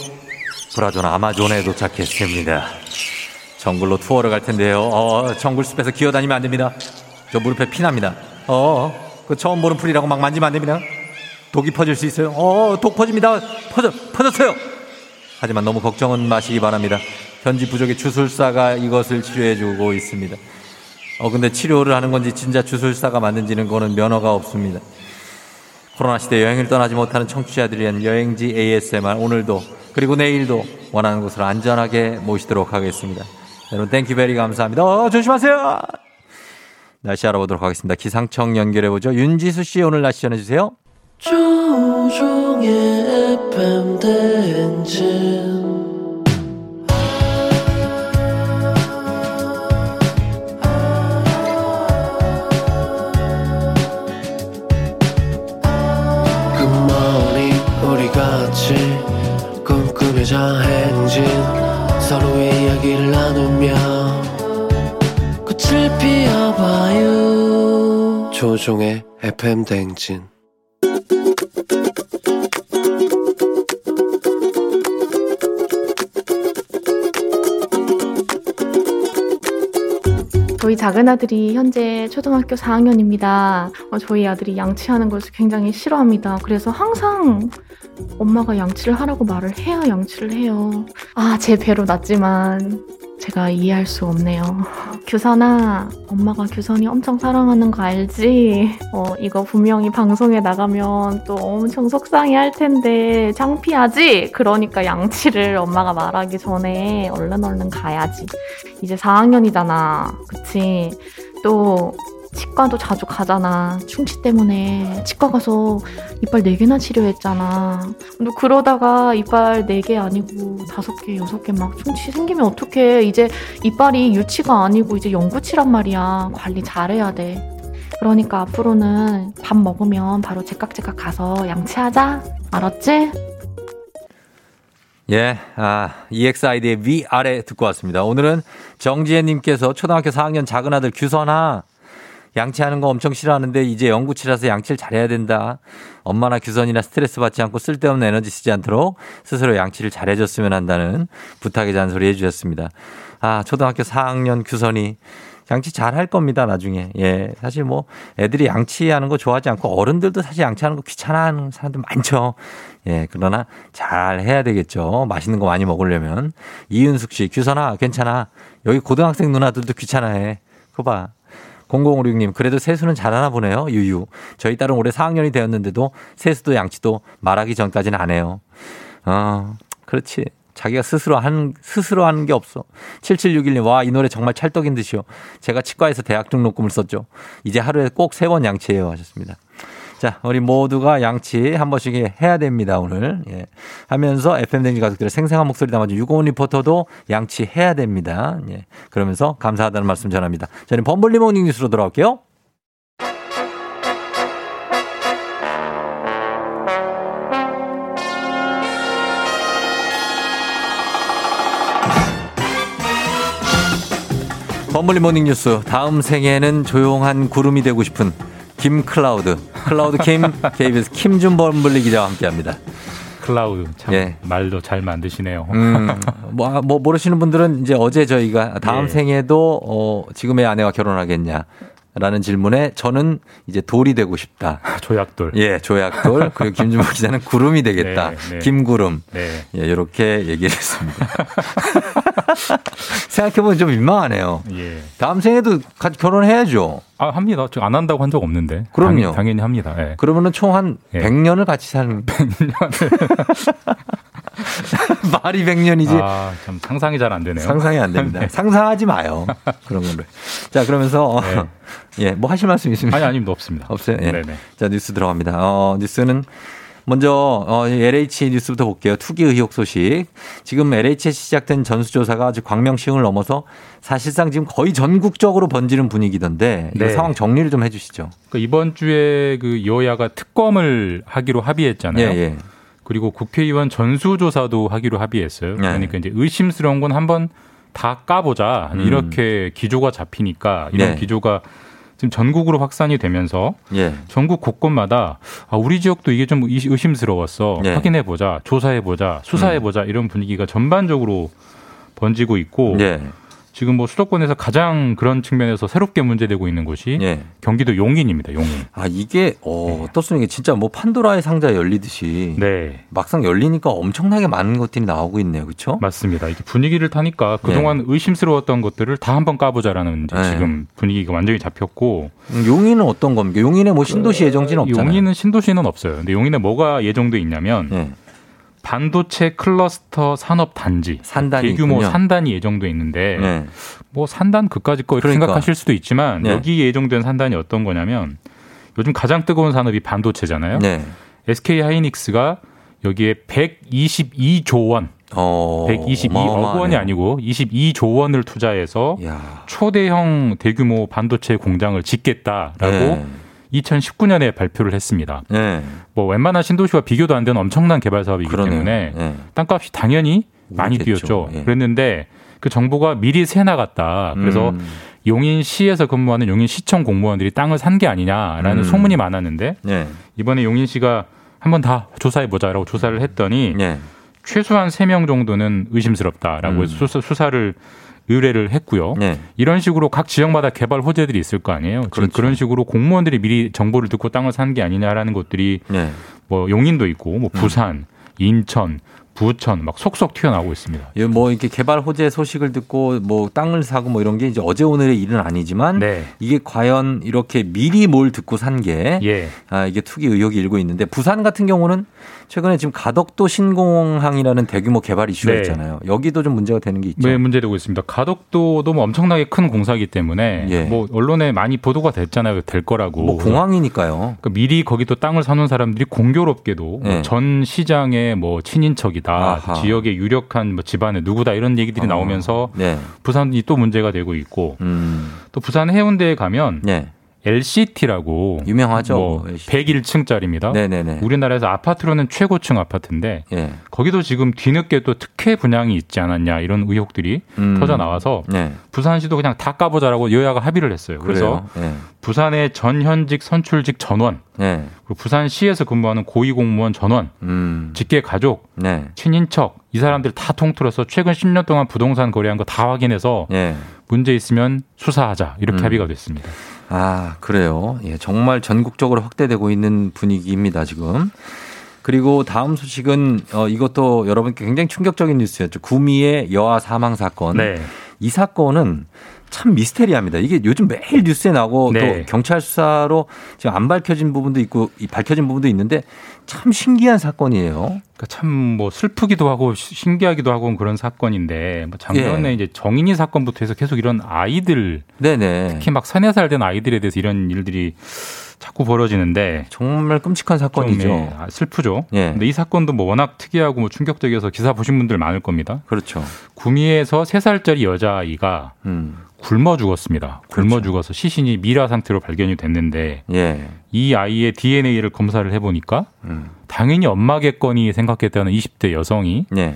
브라질 아마존에 도착했습니다. 정글로 투어를 갈 텐데요. 어, 정글 숲에서 기어다니면 안 됩니다. 저 무릎에 피납니다. 어, 그 처음 보는 풀이라고 막 만지면 안 됩니다. 독이 퍼질 수 있어요. 어, 독 퍼집니다. 퍼져, 퍼졌어요. 하지만 너무 걱정은 마시기 바랍니다. 현지 부족의 주술사가 이것을 치료해주고 있습니다. 어, 근데 치료를 하는 건지 진짜 주술사가 맞는지는 그거는 면허가 없습니다. 코로나 시대 여행을 떠나지 못하는 청취자들을 위한 여행지 ASMR 오늘도 그리고 내일도 원하는 곳으로 안전하게 모시도록 하겠습니다. 여러분 thank you very 감사합니다. 어, 조심하세요. 날씨 알아보도록 하겠습니다. 기상청 연결해보죠. 윤지수 씨 오늘 날씨 전해주세요. 조우종의 FM 대행진 꿈꾸며자 행진 서로의 이야기를 나누며 꽃을 피워봐요. 조종의 FM 대행진 저희 작은 아들이 현재 초등학교 4학년입니다. 어, 저희 아들이 양치하는 것을 굉장히 싫어합니다. 그래서 항상 엄마가 양치를 하라고 말을 해야 양치를 해요. 아, 제 배로 났지만 제가 이해할 수 없네요. 규선아, 엄마가 규선이 엄청 사랑하는 거 알지? 어, 이거 분명히 방송에 나가면 또 엄청 속상해 할 텐데 창피하지? 그러니까 양치를 엄마가 말하기 전에 얼른 얼른 가야지. 이제 4학년이잖아. 그치? 또 치과도 자주 가잖아. 충치 때문에 치과 가서 이빨 4개나 치료했잖아. 근데 그러다가 이빨 4개 아니고 5개, 6개 막 충치 생기면 어떡해. 이제 이빨이 유치가 아니고 이제 영구치란 말이야. 관리 잘해야 돼. 그러니까 앞으로는 밥 먹으면 바로 제깍제깍 가서 양치하자. 알았지? 예, 아, EXID의 위아래 듣고 왔습니다. 오늘은 정지혜님께서 초등학교 4학년 작은 아들 규선아, 양치하는 거 엄청 싫어하는데 이제 영구치라서 양치를 잘해야 된다. 엄마나 규선이나 스트레스 받지 않고 쓸데없는 에너지 쓰지 않도록 스스로 양치를 잘해줬으면 한다는 부탁의 잔소리 해주셨습니다. 아, 초등학교 4학년 규선이 양치 잘 할 겁니다, 나중에. 예. 사실 뭐, 애들이 양치하는 거 좋아하지 않고 어른들도 사실 양치하는 거 귀찮아 하는 사람들 많죠. 예. 그러나 잘 해야 되겠죠. 맛있는 거 많이 먹으려면. 이윤숙 씨, 규선아, 괜찮아. 여기 고등학생 누나들도 귀찮아해. 그거 봐. 0056님, 그래도 세수는 잘하나 보네요. 유유. 저희 딸은 올해 4학년이 되었는데도 세수도 양치도 말하기 전까지는 안 해요. 어, 그렇지. 자기가 스스로 하는, 스스로 하는 게 없어. 7761님, 와, 이 노래 정말 찰떡인 듯이요. 제가 치과에서 대학 등록금을 썼죠. 이제 하루에 꼭 세 번 양치해요. 하셨습니다. 자, 우리 모두가 양치 한 번씩 해야 됩니다, 오늘. 예. 하면서 FM대행진 가족들의 생생한 목소리 담아준 유고원 리포터도 양치해야 됩니다. 예. 그러면서 감사하다는 말씀 전합니다. 저는 범블리 모닝 뉴스로 돌아올게요. 범블리 모닝 뉴스. 다음 생에는 조용한 구름이 되고 싶은 김 클라우드. 클라우드 킴, KBS 김준 범블리 기자와 함께 합니다. 클라우드 참 예. 말도 잘 만드시네요. 음, 뭐, 뭐, 모르시는 분들은 이제 어제 저희가 다음 예. 생에도, 어, 지금의 아내와 결혼하겠냐. 라는 질문에 저는 이제 돌이 되고 싶다. 조약돌. 예, 조약돌. 그리고 김준범 기자는 구름이 되겠다. 네, 네. 김구름. 네. 예, 이렇게 얘기를 했습니다. 생각해보면 좀 민망하네요. 예. 다음 생에도 같이 결혼해야죠. 아, 합니다. 저 안 한다고 한 적 없는데. 그럼요. 당연, 당연히 합니다. 예. 그러면은 총 한 예. 100년을 같이 사는. 100년을. 말이 100년이지. 아, 참 상상이 잘 안 되네요. 상상이 안 됩니다. 네. 상상하지 마요. 그런 거를. 자, 그러면서, 네. 예, 뭐 하실 말씀 있습니까? 아니, 아닙니다. 없습니다. 없어요? 예. 네네. 자, 뉴스 들어갑니다. 어, 뉴스는 먼저 어, 이 LH 뉴스부터 볼게요. 투기 의혹 소식. 지금 LH에 시작된 전수조사가 아주 광명시흥을 넘어서 사실상 지금 거의 전국적으로 번지는 분위기던데 이 네. 상황 정리를 좀 해주시죠. 그 이번 주에 그 여야가 특검을 하기로 합의했잖아요. 예, 예. 그리고 국회의원 전수조사도 하기로 합의했어요. 그러니까 이제 의심스러운 건 한번 다 까보자. 음. 이렇게 기조가 잡히니까 이런 네. 기조가 지금 전국으로 확산이 되면서 예. 전국 곳곳마다 아, 우리 지역도 이게 좀 의- 의심스러웠어. 네. 확인해 보자, 조사해 보자, 수사해 보자 이런 분위기가 전반적으로 번지고 있고 예. 지금 뭐 수도권에서 가장 그런 측면에서 새롭게 문제되고 있는 곳이 예. 경기도 용인입니다. 용인. 아, 이게, 어, 어떻습니까? 진짜 뭐 판도라의 상자 열리듯이. 네. 막상 열리니까 엄청나게 많은 것들이 나오고 있네요. 그렇죠? 맞습니다. 이게 분위기를 타니까 그동안 의심스러웠던 것들을 다 한번 까보자라는 네. 지금 분위기가 완전히 잡혔고 음, 용인은 어떤 겁니까? 용인에 뭐 신도시 예정지는 없잖아요. 용인은 신도시는 없어요. 근데 용인에 뭐가 예정돼 있냐면 예. 반도체 클러스터 산업 단지 산단이 대규모 있군요. 산단이 예정돼 있는데 네. 뭐 산단 그까짓 거 이렇게 그러니까. 생각하실 수도 있지만 네. 여기 예정된 산단이 어떤 거냐면 요즘 가장 뜨거운 산업이 반도체잖아요. 네. SK 하이닉스가 여기에 122조 원, 어, 122억 어마어마하네요. 원이 아니고 22조 원을 투자해서 야. 초대형 대규모 반도체 공장을 짓겠다라고 네. 2019년에 발표를 했습니다. 네. 뭐 웬만한 신도시와 비교도 안 되는 엄청난 개발 사업이기 그러네요. 때문에 네. 땅값이 당연히 많이 오르겠죠. 뛰었죠. 예. 그랬는데 그 정보가 미리 새 나갔다. 그래서 음. 용인시에서 근무하는 용인시청 공무원들이 땅을 산 게 아니냐라는 음. 소문이 많았는데 네. 이번에 용인시가 한번 다 조사해 보자라고 조사를 했더니 네. 최소한 3명 정도는 의심스럽다라고 음. 해서 수사, 수사를 의뢰를 했고요. 네. 이런 식으로 각 지역마다 개발 호재들이 있을 거 아니에요. 그렇죠. 그런 식으로 공무원들이 미리 정보를 듣고 땅을 산 게 아니냐라는 것들이 네. 뭐 용인도 있고 음. 뭐 부산, 인천, 부천 막 속속 튀어나오고 있습니다. 이뭐 이렇게 개발 호재 소식을 듣고 뭐 땅을 사고 뭐 이런 게 이제 어제 오늘의 일은 아니지만 네. 이게 과연 이렇게 미리 뭘 듣고 산게 예. 아, 이게 투기 의혹이 일고 있는데 부산 같은 경우는 최근에 지금 가덕도 신공항이라는 대규모 개발 이슈가 네. 있잖아요. 여기도 좀 문제가 되는 게 있죠. 왜 문제되고 있습니다. 가덕도도 뭐 엄청나게 큰 공사기 때문에 예. 뭐 언론에 많이 보도가 됐잖아요. 될 거라고. 뭐 공항이니까요. 그러니까 미리 거기도 땅을 사놓은 사람들이 공교롭게도 네. 전 시장의 뭐 친인척이 다, 아하. 지역의 유력한 뭐 집안의 누구다 이런 얘기들이 어. 나오면서 네. 부산이 또 문제가 되고 있고 음. 또 부산 해운대에 가면 네. LCT라고 유명하죠. 뭐 LCT. 101층짜리입니다. 네네네. 우리나라에서 아파트로는 최고층 아파트인데 예. 거기도 지금 뒤늦게 또 특혜 분양이 있지 않았냐 이런 의혹들이 음. 터져 나와서 네. 부산시도 그냥 다 까보자라고 여야가 합의를 했어요. 그래서. 네. 부산의 전현직 선출직 전원 네. 그리고 부산시에서 근무하는 고위공무원 전원, 음. 직계 가족, 네. 친인척 이 사람들 다 통틀어서 최근 10년 동안 부동산 거래한 거 다 확인해서 네. 문제 있으면 수사하자 이렇게 음. 합의가 됐습니다. 아, 그래요. 예, 정말 전국적으로 확대되고 있는 분위기입니다, 지금. 그리고 다음 소식은 어, 이것도 여러분께 굉장히 충격적인 뉴스였죠. 구미의 여아 사망 사건. 네. 이 사건은 참 미스테리합니다. 이게 요즘 매일 뉴스에 나고 네. 또 경찰 수사로 지금 안 밝혀진 부분도 있고 이 밝혀진 부분도 있는데 참 신기한 사건이에요. 그러니까 참 뭐 슬프기도 하고 시- 신기하기도 하고 그런 사건인데 뭐 작년에 예. 이제 정인이 사건부터 해서 계속 이런 아이들 네네. 특히 막 서너 살 된 아이들에 대해서 이런 일들이 자꾸 벌어지는데 정말 끔찍한 사건이죠. 좀, 예, 아, 슬프죠. 예. 근데 이 사건도 뭐 워낙 특이하고 뭐 충격적이어서 기사 보신 분들 많을 겁니다. 그렇죠. 구미에서 세살짜리 여자아이가 음. 굶어 죽었습니다. 굶어 그렇죠. 죽어서 시신이 미라 상태로 발견이 됐는데 예. 이 아이의 DNA를 검사를 해보니까 음. 당연히 엄마겠거니 생각했다는 20대 여성이 예.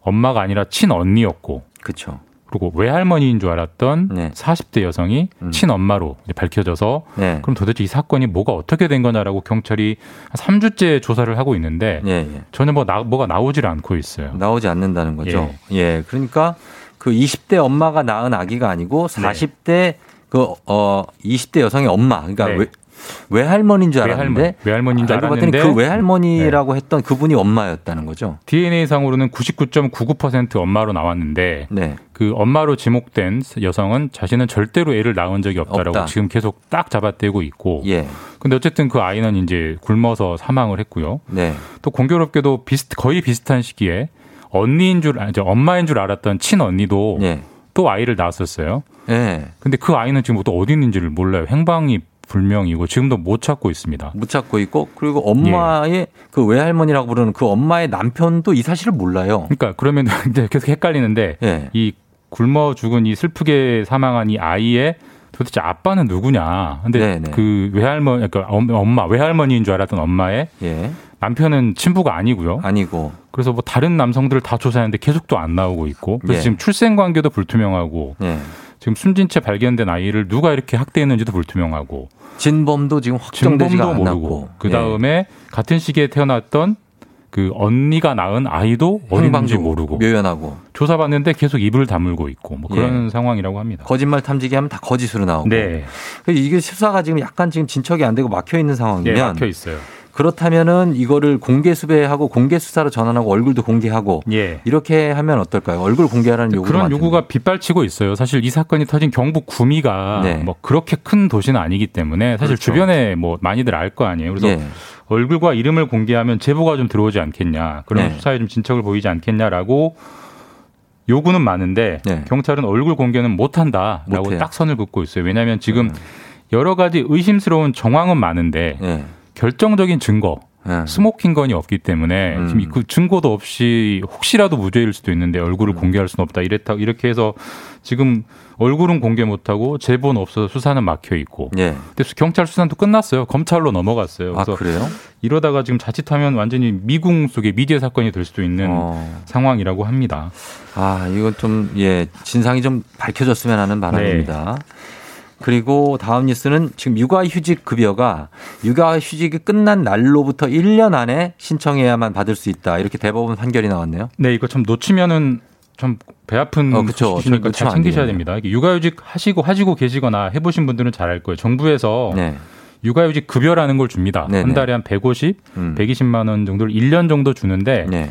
엄마가 아니라 친언니였고 그렇죠. 그리고 외할머니인 줄 알았던 네. 40대 여성이 음. 친엄마로 밝혀져서 네. 그럼 도대체 이 사건이 뭐가 어떻게 된 거냐라고 경찰이 한 3주째 조사를 하고 있는데 예, 예. 전혀 뭐 나, 뭐가 나오질 않고 있어요. 나오지 않는다는 거죠. 예. 그러니까 그 20대 엄마가 낳은 아기가 아니고 40대 그어 20대 여성의 엄마. 그러니까 네. 외, 외할머니인 줄 알았는데 외할머니, 외할머니 인 줄 알고 봤더니 그 외할머니라고 했던 그분이 엄마였다는 거죠. DNA 상으로는 99.99% 엄마로 나왔는데 네. 그 엄마로 지목된 여성은 자신은 절대로 애를 낳은 적이 없다라고 없다. 지금 계속 딱 잡아떼고 있고. 예. 근데 어쨌든 그 아이는 이제 굶어서 사망을 했고요. 네. 또 공교롭게도 비슷 거의 비슷한 시기에 언니인 줄 아, 이제 엄마인 줄 알았던 친언니도 예. 또 아이를 낳았었어요. 예. 근데 그 아이는 지금 또 어디 있는지를 몰라요. 행방이 불명이고 지금도 못 찾고 있습니다. 못 찾고 있고 그리고 엄마의 예. 그 외할머니라고 부르는 그 엄마의 남편도 이 사실을 몰라요. 그러니까 그러면 이제 계속 헷갈리는데 예. 이 굶어 죽은 이 슬프게 사망한 이 아이의 도대체 아빠는 누구냐? 근데 네네. 그 외할머니 그러니까 엄- 엄마 외할머니인 줄 알았던 엄마의 예. 남편은 친부가 아니고요. 아니고. 그래서 뭐 다른 남성들을 다 조사했는데 계속 또 안 나오고 있고. 그래서 예. 지금 출생 관계도 불투명하고 예. 지금 숨진 채 발견된 아이를 누가 이렇게 학대했는지도 불투명하고 진범도 지금 확정되지가. 모르고 그 예. 다음에 같은 시기에 태어났던 그 언니가 낳은 아이도 어딘지 모르고 묘연하고 조사받는데 계속 입을 다물고 있고 뭐 그런 예. 상황이라고 합니다. 거짓말 탐지기 하면 다 거짓으로 나오고. 네, 이게 수사가 지금 약간 지금 진척이 안 되고 막혀 있는 상황이면 예, 막혀 있어요. 그렇다면은 이거를 공개 수배하고 공개 수사로 전환하고 얼굴도 공개하고 예. 이렇게 하면 어떨까요? 얼굴 공개하라는 요구가 그런 많던데. 요구가 빗발치고 있어요. 사실 이 사건이 터진 경북 구미가 네. 뭐 그렇게 큰 도시는 아니기 때문에 사실 그렇죠. 주변에 뭐 많이들 알 거 아니에요. 그래서 예. 얼굴과 이름을 공개하면 제보가 좀 들어오지 않겠냐. 그런 네. 수사에 좀 진척을 보이지 않겠냐라고 요구는 많은데 네. 경찰은 얼굴 공개는 못한다라고. 딱 선을 긋고 있어요. 왜냐하면 지금 음. 여러 가지 의심스러운 정황은 많은데 예. 결정적인 증거 예. 스모킹 건이 없기 때문에 음. 지금 그 증거도 없이 혹시라도 무죄일 수도 있는데 얼굴을 공개할 수는 없다. 이랬다 이렇게 해서 지금 얼굴은 공개 못하고 제보는 없어서 수사는 막혀 있고. 예. 근데 수- 경찰 수사는 또 끝났어요. 검찰로 넘어갔어요. 아 그래서 그래요? 이러다가 지금 자칫하면 완전히 미궁 속의 미제 사건이 될 수도 있는 어. 상황이라고 합니다. 아 이건 좀 예 진상이 좀 밝혀졌으면 하는 바람입니다. 그리고 다음 뉴스는 지금 육아휴직 급여가 육아휴직이 끝난 날로부터 1년 안에 신청해야만 받을 수 있다 이렇게 대법원 판결이 나왔네요. 네, 이거 참 놓치면은 좀배 아픈 어, 그쵸. 소식이니까 잘안 챙기셔야. 됩니다. 이게 육아휴직 하시고 하시고 계시거나 해보신 분들은 잘 알 거예요. 정부에서 네. 육아휴직 급여라는 걸 줍니다. 네네. 한 달에 한 150, 음. 120만 원 정도를 1년 정도 주는데 네.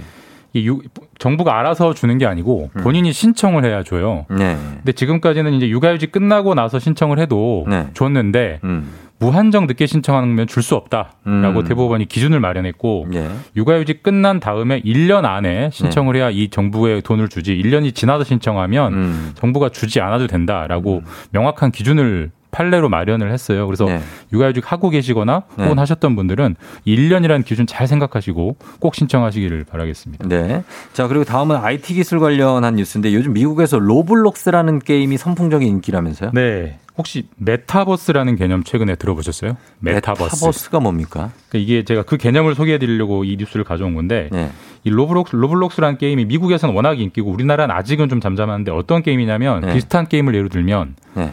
이 유- 정부가 알아서 주는 게 아니고 본인이 신청을 해야 줘요. 네. 근데 지금까지는 이제 육아휴직 끝나고 나서 신청을 해도 네. 줬는데 음. 무한정 늦게 신청하면 줄 수 없다라고 음. 대법원이 기준을 마련했고 예. 육아휴직 끝난 다음에 1년 안에 신청을 해야 이 정부에 돈을 주지 1년이 지나서 신청하면 음. 정부가 주지 않아도 된다라고 명확한 기준을 판례로 마련을 했어요. 그래서 네. 육아휴직 하고 계시거나 네. 혹은 하셨던 분들은 1년이라는 기준 잘 생각하시고 꼭 신청하시기를 바라겠습니다. 네. 자, 그리고 다음은 IT 기술 관련한 뉴스인데 요즘 미국에서 로블록스라는 게임이 선풍적인 인기라면서요? 네. 혹시 메타버스라는 개념 최근에 들어보셨어요? 메타버스. 메타버스가 뭡니까? 그러니까 이게 제가 그 개념을 소개해 드리려고 이 뉴스를 가져온 건데 네. 이 로블록스, 로블록스라는 게임이 미국에서는 워낙 인기고 우리나라는 아직은 좀 잠잠한데 어떤 게임이냐면 네. 비슷한 게임을 예로 들면 네.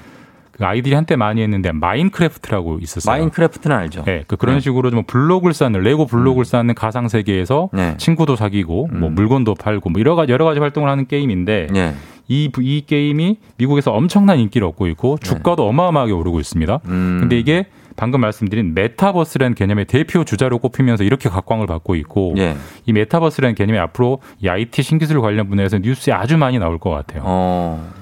그 아이들이 한때 많이 했는데 마인크래프트라고 있었어요. 마인크래프트는 알죠? 네, 그 그런 네. 식으로 좀 블록을 쌓는 레고 블록을 쌓는 가상 세계에서 네. 친구도 사귀고 뭐 음. 물건도 팔고 뭐 여러 가지 여러 가지 활동을 하는 게임인데 네. 이, 이 게임이 미국에서 엄청난 인기를 얻고 있고 주가도 어마어마하게 오르고 있습니다. 음. 근데 이게 방금 말씀드린 메타버스라는 개념의 대표 주자로 꼽히면서 이렇게 각광을 받고 있고 예. 이 메타버스라는 개념이 앞으로 이 IT 신기술 관련 분야에서 뉴스에 아주 많이 나올 것 같아요. 어.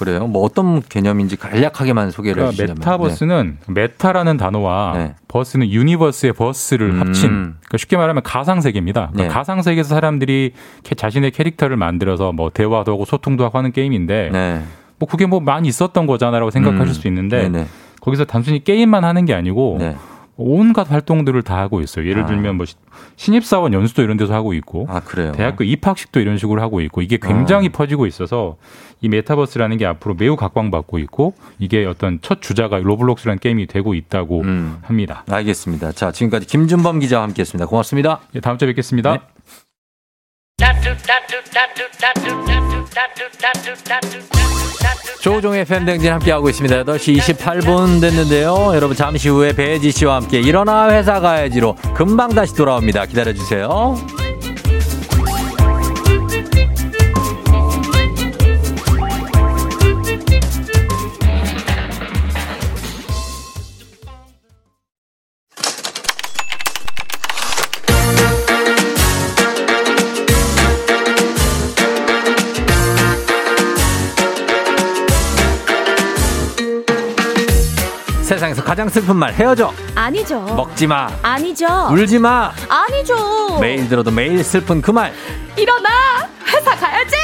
그래요? 뭐 어떤 개념인지 간략하게만 소개를 그러니까 해주시면. 메타버스는 메타라는 단어와 네. 버스는 universe의 버스를 음. 합친 그러니까 쉽게 말하면 가상 세계입니다. 그러니까 네. 가상 세계에서 사람들이 캐- 자신의 캐릭터를 만들어서 뭐 대화도 하고 소통도 하고 하는 게임인데 네. 뭐 그게 뭐 많이 있었던 거잖아라고 생각하실 음. 수 있는데. 거기서 단순히 게임만 하는 게 아니고 네. 온갖 활동들을 다 하고 있어요. 예를 아. 들면 뭐 시- 신입사원 연수도 이런 데서 하고 있고 아, 그래요? 대학교 입학식도 이런 식으로 하고 있고 이게 굉장히 퍼지고 있어서 이 메타버스라는 게 앞으로 매우 각광받고 있고 이게 어떤 첫 주자가 로블록스라는 게임이 되고 있다고 음. 합니다. 알겠습니다. 자, 지금까지 김준범 기자와 함께 했습니다. 고맙습니다. 예, 다음 주에 뵙겠습니다. 네. 조종의 팬댕진 함께하고 있습니다. 8시 28분 됐는데요. 여러분 잠시 후에 배지 씨와 함께 일어나 회사 가야지로 금방 다시 돌아옵니다. 기다려주세요. 세상에서 가장 슬픈 말 헤어져 아니죠. 먹지 마 아니죠. 울지 마 아니죠. 매일 들어도 매일 슬픈 그 말 일어나 회사 가야지.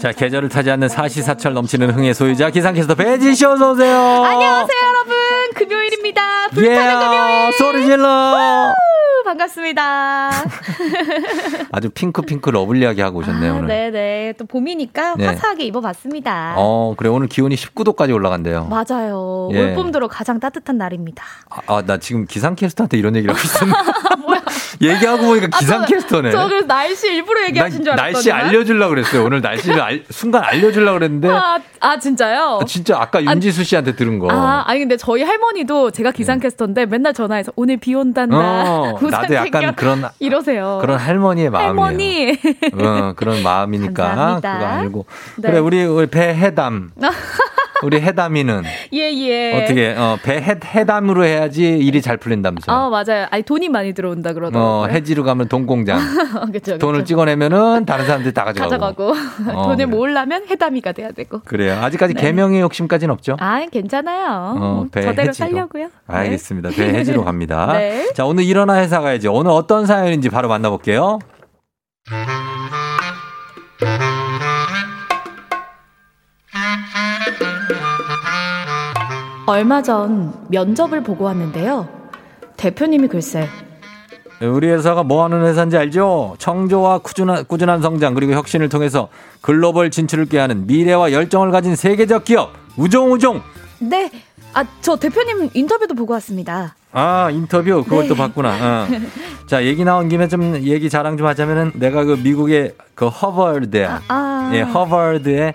자, 계절을 타지 않는 사시사철 넘치는 흥의 소유자 기상캐스터 배지 씨 어서 오세요. 안녕하세요 여러분 금요일입니다. 불타는 금요일. 예, 소리 질러. 우, 반갑습니다. 아주 핑크 핑크 lovely하게 하고 오셨네요, 아, 오늘. 네네 또 봄이니까 네. 화사하게 입어봤습니다. 어, 그래 오늘 기온이 19도까지 올라간대요. 맞아요. 예. 올봄 들어 가장 따뜻한 날입니다. 아, 나 지금 기상캐스터한테 이런 얘기를 하고 있었는데. 얘기하고 보니까 기상캐스터네. 저 그래서 날씨 일부러 얘기하신 줄 알았거든요. 날씨 알려주려고 그랬어요. 오늘 날씨를 알- 순간 알려주려고 그랬는데. 아, 아 진짜요? 아, 진짜 아까 윤지수 씨한테 들은 거. 아, 아니 근데 저희 할머니도 제가 기상캐스터인데 맨날 전화해서 오늘 비 온단다. 어, 나도 약간. 그런 이러세요. 그런 할머니의 마음이에요. 할머니. 어, 그런 마음이니까 감사합니다. 그거 알고. 네. 그래 우리 우리 배해담. 우리 해담이는 예, 예. 어떻게 어, 배 해 해담으로 해야지 일이 잘 풀린다면서. 아, 맞아요. 아니 돈이 많이 들어온다 그러더라고요. 어, 해지로 가면 돈 공장. 그쵸, 돈을 그쵸. 찍어내면은 다른 사람들이 다 가져가고. 가져가고 어, 돈을 그래. 모으려면 해담이가 돼야 되고. 그래요. 아직까지 네. 개명의 욕심까지는 없죠. 아, 괜찮아요. 어, 뭐배 저대로 해지로. 살려고요. 네. 알겠습니다. 배 해지로 갑니다. 네. 자, 오늘 일어나 회사 가야지. 오늘 어떤 사연인지 바로 만나볼게요. 얼마 전 면접을 보고 왔는데요. 대표님이 글쎄 우리 회사가 뭐 하는 회사인지 알죠? 청조와 꾸준한, 꾸준한 성장 그리고 혁신을 통해서 글로벌 진출을 꾀하는 미래와 열정을 가진 세계적 기업 우종우종. 네. 아, 저 대표님 인터뷰도 보고 왔습니다. 아 인터뷰 그걸 네. 또 봤구나. 어. 자 얘기 나온 김에 좀 얘기 자랑 좀 하자면은 내가 그 미국의 그 허버드 대학, 아. 예 허버드에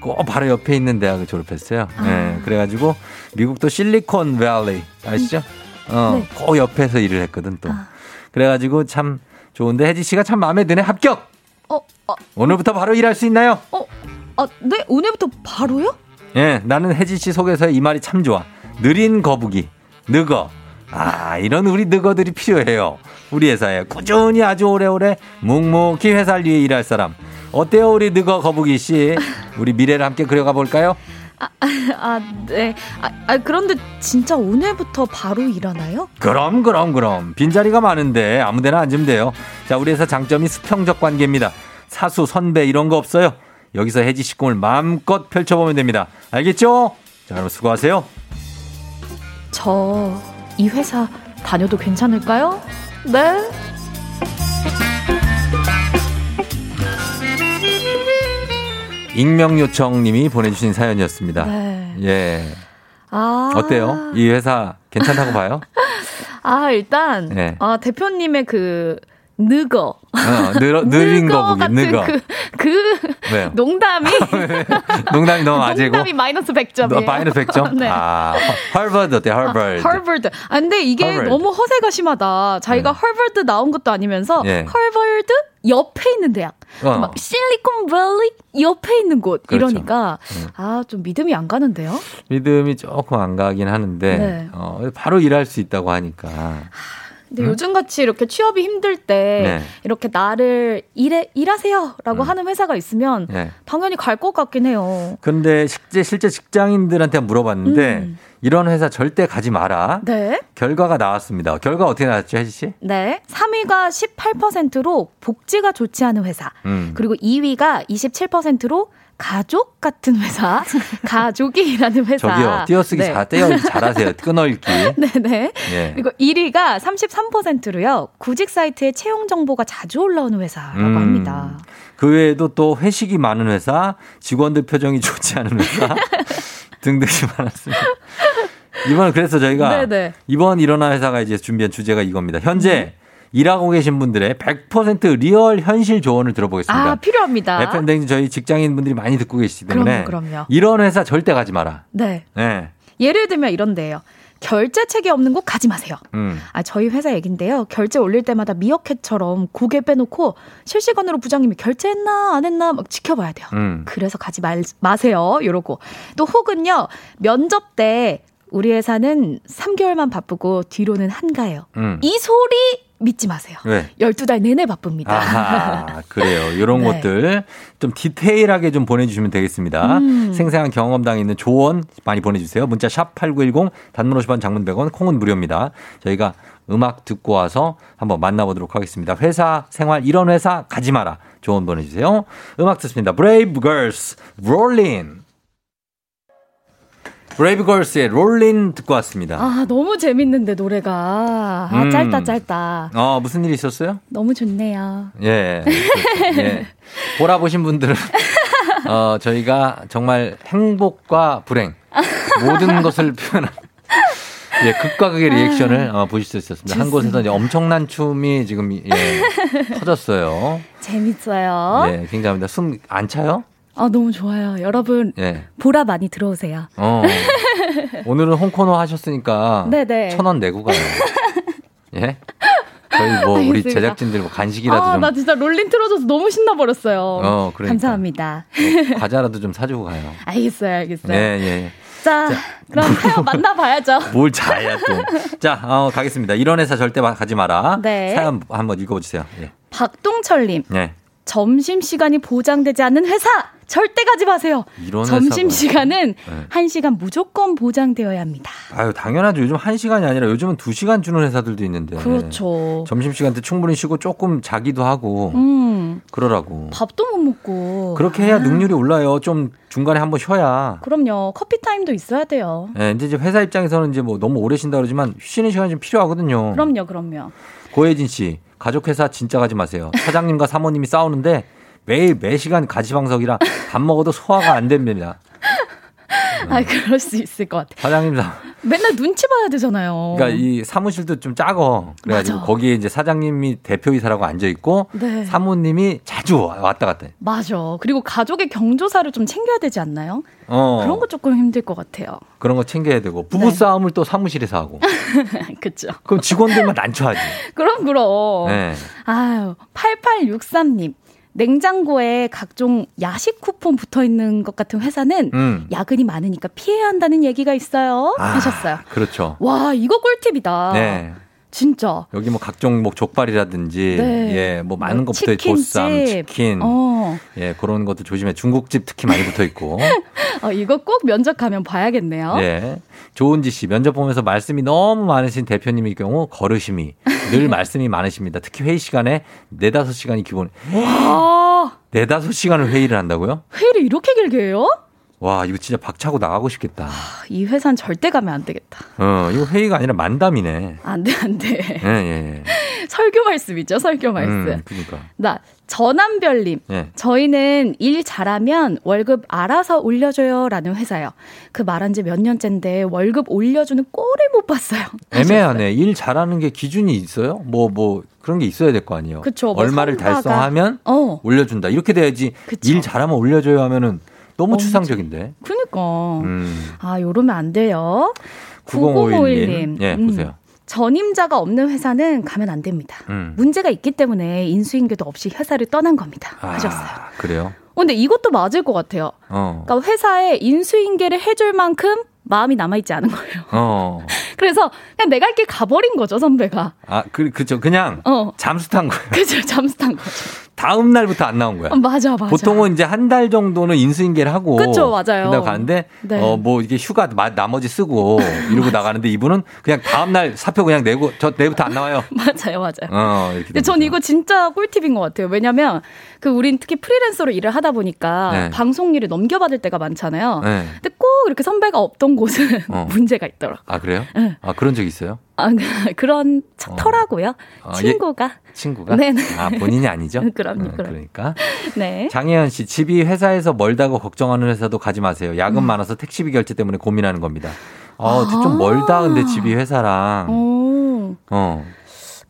꼭 바로 옆에 있는 대학을 졸업했어요. 아. 예 그래가지고 미국도 실리콘 밸리 아시죠? 어, 네. 아. 꼭 옆에서 일을 했거든 또. 그래가지고 참 좋은데 혜지 씨가 참 마음에 드네 합격. 어, 어, 오늘부터 바로 일할 수 있나요? 아, 네? 오늘부터 바로요? 예, 나는 혜지 씨 속에서 이 말이 참 좋아. 느린 거북이, 느거. 아, 이런 우리 느거들이 필요해요. 우리 회사에 꾸준히 아주 오래오래 묵묵히 회사를 위해 일할 사람. 어때요, 우리 느거 거북이 씨? 우리 미래를 함께 그려가 볼까요? 아, 네. 아, 아, 그런데 진짜 오늘부터 바로 일하나요? 그럼, 그럼, 그럼. 빈자리가 많은데 아무 데나 앉으면 돼요. 자, 우리 회사 장점이 수평적 관계입니다. 사수, 선배 이런 거 없어요. 여기서 씨 꿈을 마음껏 펼쳐보면 됩니다. 알겠죠? 자, 여러분 수고하세요. 저 이 회사 다녀도 괜찮을까요? 네. 익명 요청님이 보내주신 사연이었습니다. 네. 예. 아. 어때요? 이 회사 괜찮다고 봐요? 아, 일단 네. 아, 대표님의 그 느거. 어, 느러, 느린 거북이, 같은 느거. 그, 그 왜요? 농담이 농담이 너무 아재고. 농담이 마이너스 100점이에요. 너 마이너스 100점? 네. 아, harvard 어때, harvard? 하버드. 아, 근데 이게 Harvard. 너무 허세가 심하다. 자기가 하버드 나온 것도 아니면서 예. 하버드 옆에 있는 대학. 어. 막 실리콘밸리 옆에 있는 곳 그렇죠. 이러니까 아, 좀 믿음이 안 가는데요. 믿음이 조금 안 가긴 하는데, 네. 어, 바로 일할 수 있다고 하니까. 근데 요즘 같이 이렇게 취업이 힘들 때 네. 이렇게 나를 일해 일하세요라고 하는 회사가 있으면 네. 당연히 갈 것 같긴 해요. 근데 실제, 실제 직장인들한테 물어봤는데, 음. 이런 회사 절대 가지 마라. 네. 결과가 나왔습니다. 결과 어떻게 나왔죠, 혜지 씨? 네. 3위가 18%로 복지가 좋지 않은 회사. 음. 그리고 2위가 27%로 가족 같은 회사. 가족이 일하는 회사. 저기요, 띄어쓰기 네. 잘, 떼어 잘하세요. 끊어읽기. 네네. 예. 그리고 1위가 33%로요. 구직 사이트에 채용 정보가 자주 올라오는 회사라고 음. 합니다. 그 외에도 또 회식이 많은 회사, 직원들 표정이 좋지 않은 회사, 등등이 많았습니다. 이번 그래서 저희가 네네. 이번 일어나 회사가 이제 준비한 주제가 이겁니다. 현재 일하고 계신 분들의 100% 리얼 현실 조언을 들어보겠습니다. 아, 필요합니다. FM 대행진 저희 직장인 분들이 많이 듣고 계시기 때문에 그럼요, 그럼요. 이런 회사 절대 가지 마라. 네. 네. 예를 들면 이런데요. 결제책이 없는 곳 가지 마세요. 음. 아, 저희 회사 얘긴데요. 결재 올릴 때마다 미어캣처럼 고개 빼놓고 실시간으로 부장님이 결재했나 안 했나 막 지켜봐야 돼요. 음. 그래서 가지 말, 마세요. 요러고. 또 혹은요. 면접 때 우리 회사는 3개월만 바쁘고 뒤로는 한가해요. 음. 이 소리 믿지 마세요. 왜? 12달 내내 바쁩니다. 아하, 그래요. 이런 네. 것들 좀 디테일하게 좀 보내주시면 되겠습니다. 음. 생생한 경험당 있는 조언 많이 보내주세요. 문자 샵 8910 단문 50원 장문 100원 콩은 무료입니다. 저희가 음악 듣고 와서 한번 만나보도록 하겠습니다. 회사 생활 이런 회사 가지 마라. 조언 보내주세요. 음악 듣습니다. 브레이브 걸스 롤린 브레이브 걸스의 롤린 듣고 왔습니다. 아, 너무 재밌는데 노래가. 아, 음. 짧다 짧다. 어, 무슨 일 있었어요? 너무 좋네요. 예. 그렇죠. 예. 보라 보신 분들은 어, 저희가 정말 행복과 불행 모든 것을 표현한 예, 극과 극의 리액션을 어, 보실 수 있었습니다. 한 곳에서 이제 엄청난 춤이 지금 예, 터졌어요. 재밌어요. 예, 굉장합니다. 숨 안 차요? 아, 너무 좋아요. 여러분, 예. 보라 많이 들어오세요. 어. 오늘은 홍코너 하셨으니까 네네. 천원 내고 가요. 예? 저희 뭐 우리 알겠습니다. 제작진들 뭐 간식이라도 아, 좀 나 진짜 롤린 틀어줘서 너무 신나 버렸어요. 어, 그러니까. 감사합니다. 과자라도 좀 사주고 가요. 알겠어요, 알겠어요. 예, 예. 자, 그럼 사연 만나봐야죠. 뭘 자야 또. 자, 어, 가겠습니다. 이런 회사 절대 가지 마라. 네. 사연 한번 읽어주세요. 예. 박동철님, 예. 점심 시간이 보장되지 않는 회사! 절대 가지 마세요. 이런 점심 시간은 네. 한시간 무조건 보장되어야 합니다. 아유, 당연하죠. 요즘 한시간이 아니라 요즘은 두시간 주는 회사들도 있는데. 그렇죠. 점심 시간 때 충분히 쉬고 조금 자기도 하고 음, 그러라고. 밥도 못 먹고. 그렇게 해야 능률이 올라요. 좀 중간에 한번 쉬어야. 그럼요. 커피 타임도 있어야 돼요. 예, 이제 이제 회사 입장에서는 이제 뭐 너무 오래 쉰다 그러지만 쉬는 시간이 좀 필요하거든요. 그럼요, 그럼요. 고혜진 씨, 가족 회사 진짜 가지 마세요. 사장님과 사모님이 싸우는데 매일 매 시간 가지방석이라 밥 먹어도 소화가 안 됩니다. 아, 그럴 수 있을 것 같아. 사장님 사 맨날 눈치 봐야 되잖아요. 그러니까 이 사무실도 좀 작어. 그래가지고 맞아. 거기에 이제 사장님이 대표이사라고 앉아 있고 네. 사모님이 자주 왔다 갔다. 해. 맞아. 그리고 가족의 경조사를 좀 챙겨야 되지 않나요? 어. 그런 거 조금 힘들 것 같아요. 그런 거 챙겨야 되고 부부 네. 싸움을 또 사무실에서 하고. 그쵸. 그럼 직원들만 난처하지. 그럼, 그럼. 네. 아유, 8863님. 냉장고에 각종 야식 쿠폰 붙어 있는 것 같은 회사는 음. 야근이 많으니까 피해야 한다는 얘기가 있어요. 아, 하셨어요. 그렇죠. 와, 이거 꿀팁이다. 네. 진짜. 여기 뭐 각종 뭐 족발이라든지 네. 예, 뭐 많은 뭐 있고 보쌈. 치킨. 어. 예, 그런 것도 조심해. 중국집 특히 많이 붙어 있고. 어, 이거 꼭 면접 가면 봐야겠네요. 예. 조은지 씨, 면접 보면서 말씀이 너무 많으신 대표님의 경우 거르심이 늘 말씀이 많으십니다. 특히 회의 시간에 네다섯 시간이 기본. 와, 네다섯 시간을 회의를 한다고요? 회의를 이렇게 길게 해요? 와, 이거 진짜 박차고 나가고 싶겠다. 이 회사는 절대 가면 안 되겠다. 어, 이거 회의가 아니라 만담이네. 안 돼, 안 돼. 예, 예. 설교 말씀이죠, 설교 말씀. 음, 그러니까. 나, 전남별님. 예. 저희는 일 잘하면 월급 알아서 올려줘요. 라는 회사요. 그 말한 지 몇 년째인데 월급 올려주는 꼴을 못 봤어요. 애매하네. 일 잘하는 게 기준이 있어요? 뭐, 뭐, 그런 게 있어야 될 거 아니에요. 그쵸, 뭐 얼마를 성과가- 달성하면 어. 올려준다. 이렇게 돼야지 그쵸. 일 잘하면 올려줘요 하면은 너무 엄청- 추상적인데. 그니까. 음. 아, 요러면 안 돼요. 9051님. 예, 음. 보세요. 전임자가 없는 회사는 가면 안 됩니다. 음. 문제가 있기 때문에 인수인계도 없이 회사를 떠난 겁니다. 하셨어요. 아, 그래요? 어, 근데 이것도 맞을 것 같아요. 어. 그러니까 회사에 인수인계를 해줄 만큼 마음이 남아있지 않은 거예요. 어. 그래서 그냥 내가 이렇게 가버린 거죠, 선배가. 아, 그, 그죠. 그냥 어. 잠수 탄 거예요. 그죠, 잠수 탄 거죠. 다음 날부터 안 나온 거야. 어, 맞아, 맞아. 보통은 이제 한 달 정도는 인수인계를 하고. 그쵸, 맞아요. 그다음 가는데, 네. 어, 뭐 이게 휴가 마- 나머지 쓰고 이러고 나가는데 이분은 그냥 다음 날 사표 그냥 내고 저 내일부터 안 나와요. 맞아요, 맞아요. 어. 근데 전 이거 진짜 꿀팁인 것 같아요. 왜냐면 그 우린 특히 프리랜서로 일을 하다 보니까 네. 방송 일을 넘겨받을 때가 많잖아요. 네. 근데 꼭 이렇게 선배가 없던 곳은 어. 문제가 있더라. 아, 그래요? 네. 아, 그런 적 있어요? 아, 그런 터라고요. 어, 친구가. 친구가? 네네. 아, 본인이 아니죠? 그럼요, 어, 그럼. 그러니까. 네. 장혜연 씨, 집이 회사에서 멀다고 걱정하는 회사도 가지 마세요. 야근 음. 많아서 택시비 결제 때문에 고민하는 겁니다. 어, 아. 좀 멀다, 근데 집이 회사랑. 오, 어.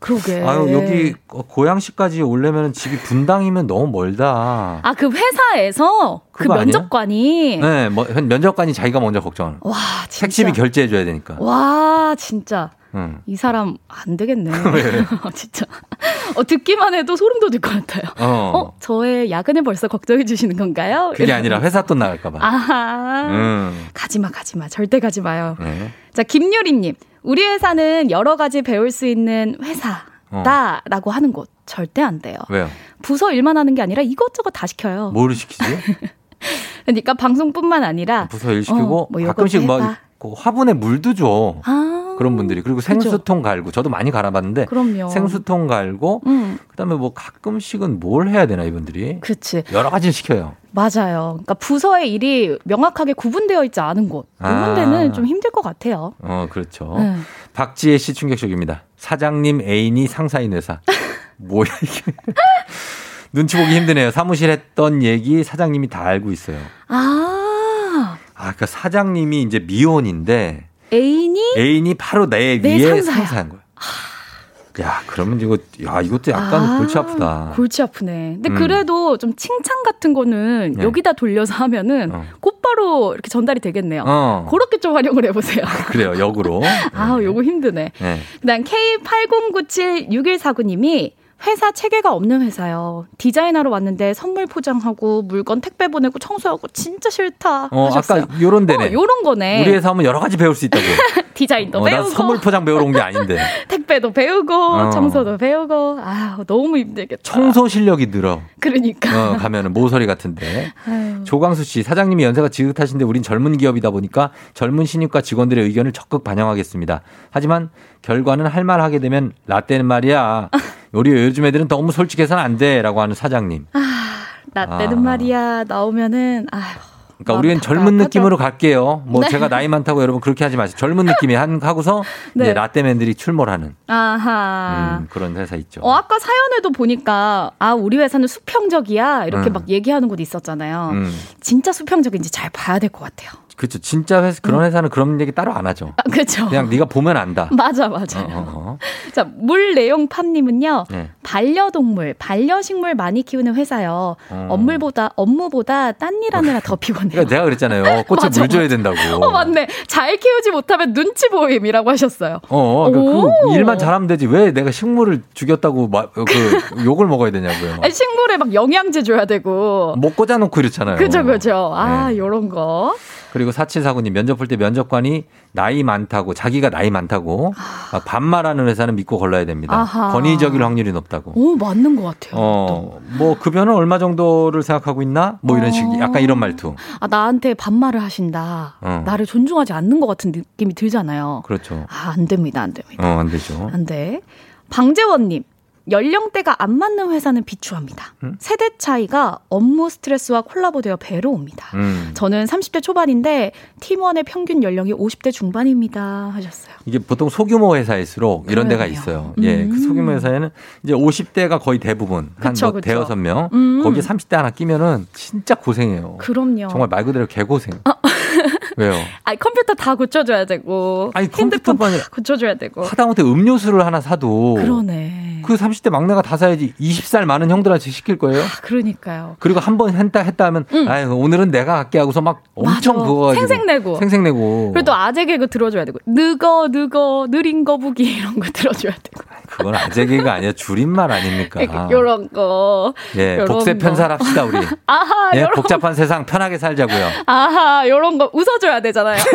그러게. 아유, 여기 고양시까지 오려면 집이 분당이면 너무 멀다. 아, 그 회사에서 그? 면접관이. 네, 뭐, 면접관이 자기가 먼저 걱정하는. 와, 진짜. 택시비 결제해 줘야 되니까. 와, 진짜. 응. 이 사람 안 되겠네. 왜? 진짜. 어, 듣기만 해도 소름 돋을 것 같아요. 어. 어, 저의 야근을 벌써 걱정해 주시는 건가요? 그게 아니라 회사 돈 나갈까봐. 아하. 음. 가지마, 가지마. 절대 가지 마요. 네. 자, 김유리님. 우리 회사는 여러 가지 배울 수 있는 어. 회사다라고 하는 곳. 절대 안 돼요. 왜요? 부서 일만 하는 게 아니라 이것저것 다 시켜요. 뭐를 시키지? 그러니까 방송뿐만 아니라 부서 일 시키고 어, 뭐 가끔씩 뭐 해봐. 그 화분에 물도 줘. 아, 그런 분들이 그리고 생수통 갈고 저도 많이 갈아봤는데 그럼요. 생수통 갈고 음, 그다음에 뭐 가끔씩은 뭘 해야 되나 이분들이 그치. 여러 가지를 시켜요. 맞아요. 그러니까 부서의 일이 명확하게 구분되어 있지 않은 곳. 이런 아. 데는 좀 힘들 것 같아요. 어 그렇죠. 네. 박지혜 씨 충격적입니다. 사장님 애인이 상사인 회사. 뭐야 이게? 눈치 보기 힘드네요. 사무실 했던 얘기 사장님이 다 알고 있어요. 아, 아, 그러니까 사장님이 이제 미혼인데 애인이 애인이 바로 내, 내 위에 상사야. 상사인 거야. 야, 그러면 이거 야 이것도 약간 아, 골치 아프다. 골치 아프네. 근데 음. 그래도 좀 칭찬 같은 거는 네. 여기다 돌려서 하면은 어. 곧바로 이렇게 전달이 되겠네요. 어. 그렇게 좀 활용을 해보세요. 그래요, 역으로. 아, 요거 힘드네. 네. 그다음 K80976149님이 회사 체계가 없는 회사요. 디자인하러 왔는데 선물 포장하고 물건 택배 보내고 청소하고 진짜 싫다 어, 하셨어요. 아까 요런 데네. 어, 요런 거네. 우리 회사 하면 여러 가지 배울 수 있다고. 디자인도 어, 난 배우고 선물 포장 배우러 온 게 아닌데. 택배도 배우고 어. 청소도 배우고 아 너무 힘들겠다. 청소 실력이 늘어. 그러니까. 어, 가면은 모서리 같은데. 아유. 조광수 씨, 사장님이 연세가 지긋하신데 우린 젊은 기업이다 보니까 젊은 신입과 직원들의 의견을 적극 반영하겠습니다. 하지만 결과는 할 말 하게 되면 라떼는 말이야. 우리 요즘 애들은 너무 솔직해서는 안 돼. 라고 하는 사장님. 나 때는 아. 말이야 나오면은 아휴 그러니까 우리는 젊은. 느낌으로 갈게요. 뭐 네. 제가 나이 많다고 여러분 그렇게 하지 마세요. 젊은 느낌이 한 하고서 네. 이제 라떼맨들이 출몰하는 아하. 음, 그런 회사 있죠. 어, 아까 사연에도 보니까, 아, 우리 회사는 수평적이야. 이렇게 음. 막 얘기하는 곳 있었잖아요. 음. 진짜 수평적인지 잘 봐야 될 것 같아요. 그렇죠. 진짜 회사 그런 회사는 그런 얘기 따로 안 하죠. 아, 그죠? 그냥 네가 보면 안다. 맞아, 맞아. 어, 어, 어. 자, 물내용판님은요, 네. 반려동물, 반려식물 많이 키우는 회사요. 어. 업무보다, 업무보다 딴 일 하느라 더 피곤해요. 그러니까 내가 그랬잖아요. 꽃에 맞아, 물 줘야 맞아. 된다고. 어, 맞네. 잘 키우지 못하면 눈치 보임이라고 하셨어요. 어, 그, 오. 그 일만 잘하면 되지. 왜 내가 식물을 죽였다고 마, 그 욕을 먹어야 되냐고요. 아니, 식물에 막 영양제 줘야 되고. 못 꽂아놓고 이렇잖아요. 그죠, 그죠. 아, 네. 요런 거. 그리고 4749님 면접 볼 때 면접관이 나이 많다고 자기가 나이 많다고 막 반말하는 회사는 믿고 걸러야 됩니다. 아하. 권위적일 확률이 높다고. 오, 맞는 것 같아요. 어, 뭐 급여는 얼마 정도를 생각하고 있나? 뭐 이런 식, 약간 이런 말투. 아, 나한테 반말을 하신다. 어. 나를 존중하지 않는 것 같은 느낌이 들잖아요. 그렇죠. 아, 안 됩니다, 안 됩니다. 어, 안 되죠. 안 돼. 방재원님. 연령대가 안 맞는 회사는 비추합니다. 음? 세대 차이가 업무 스트레스와 콜라보되어 배로 옵니다. 음. 저는 30대 초반인데 팀원의 평균 연령이 50대 중반입니다. 하셨어요. 이게 보통 소규모 회사일수록 이런 데가 그러네요. 있어요. 예, 그 음. 소규모 회사에는 이제 50대가 거의 대부분 한 뭐. 대여섯 명 음. 거기에 30대 하나 끼면은 진짜 고생해요. 그럼요. 정말 말 그대로 개고생. 왜요? 아니, 컴퓨터 다 고쳐줘야 되고. 아니, 핸드폰 다 고쳐줘야 되고. 하다못해 음료수를 하나 사도 그러네. 그 30대 막내가 다 사야지 20살 많은 형들한테 시킬 거예요. 그러니까요. 그리고 한 번 했다 했다 하면 아유 오늘은 내가 할게 하고서 막 엄청 맞아. 그거 가지고 생색내고. 생색내고 그리고 또 아재 개그 들어줘야 되고. 느거, 느거, 느린 거북이 이런 거 들어줘야 되고. 그건 아재 개가 아니야 줄임말 아닙니까? 요런 거. 예, 복세 거. 편살합시다 우리. 아하, 예, 복잡한 세상 편하게 살자고요. 아하, 요런 거 웃어줘야 되잖아요.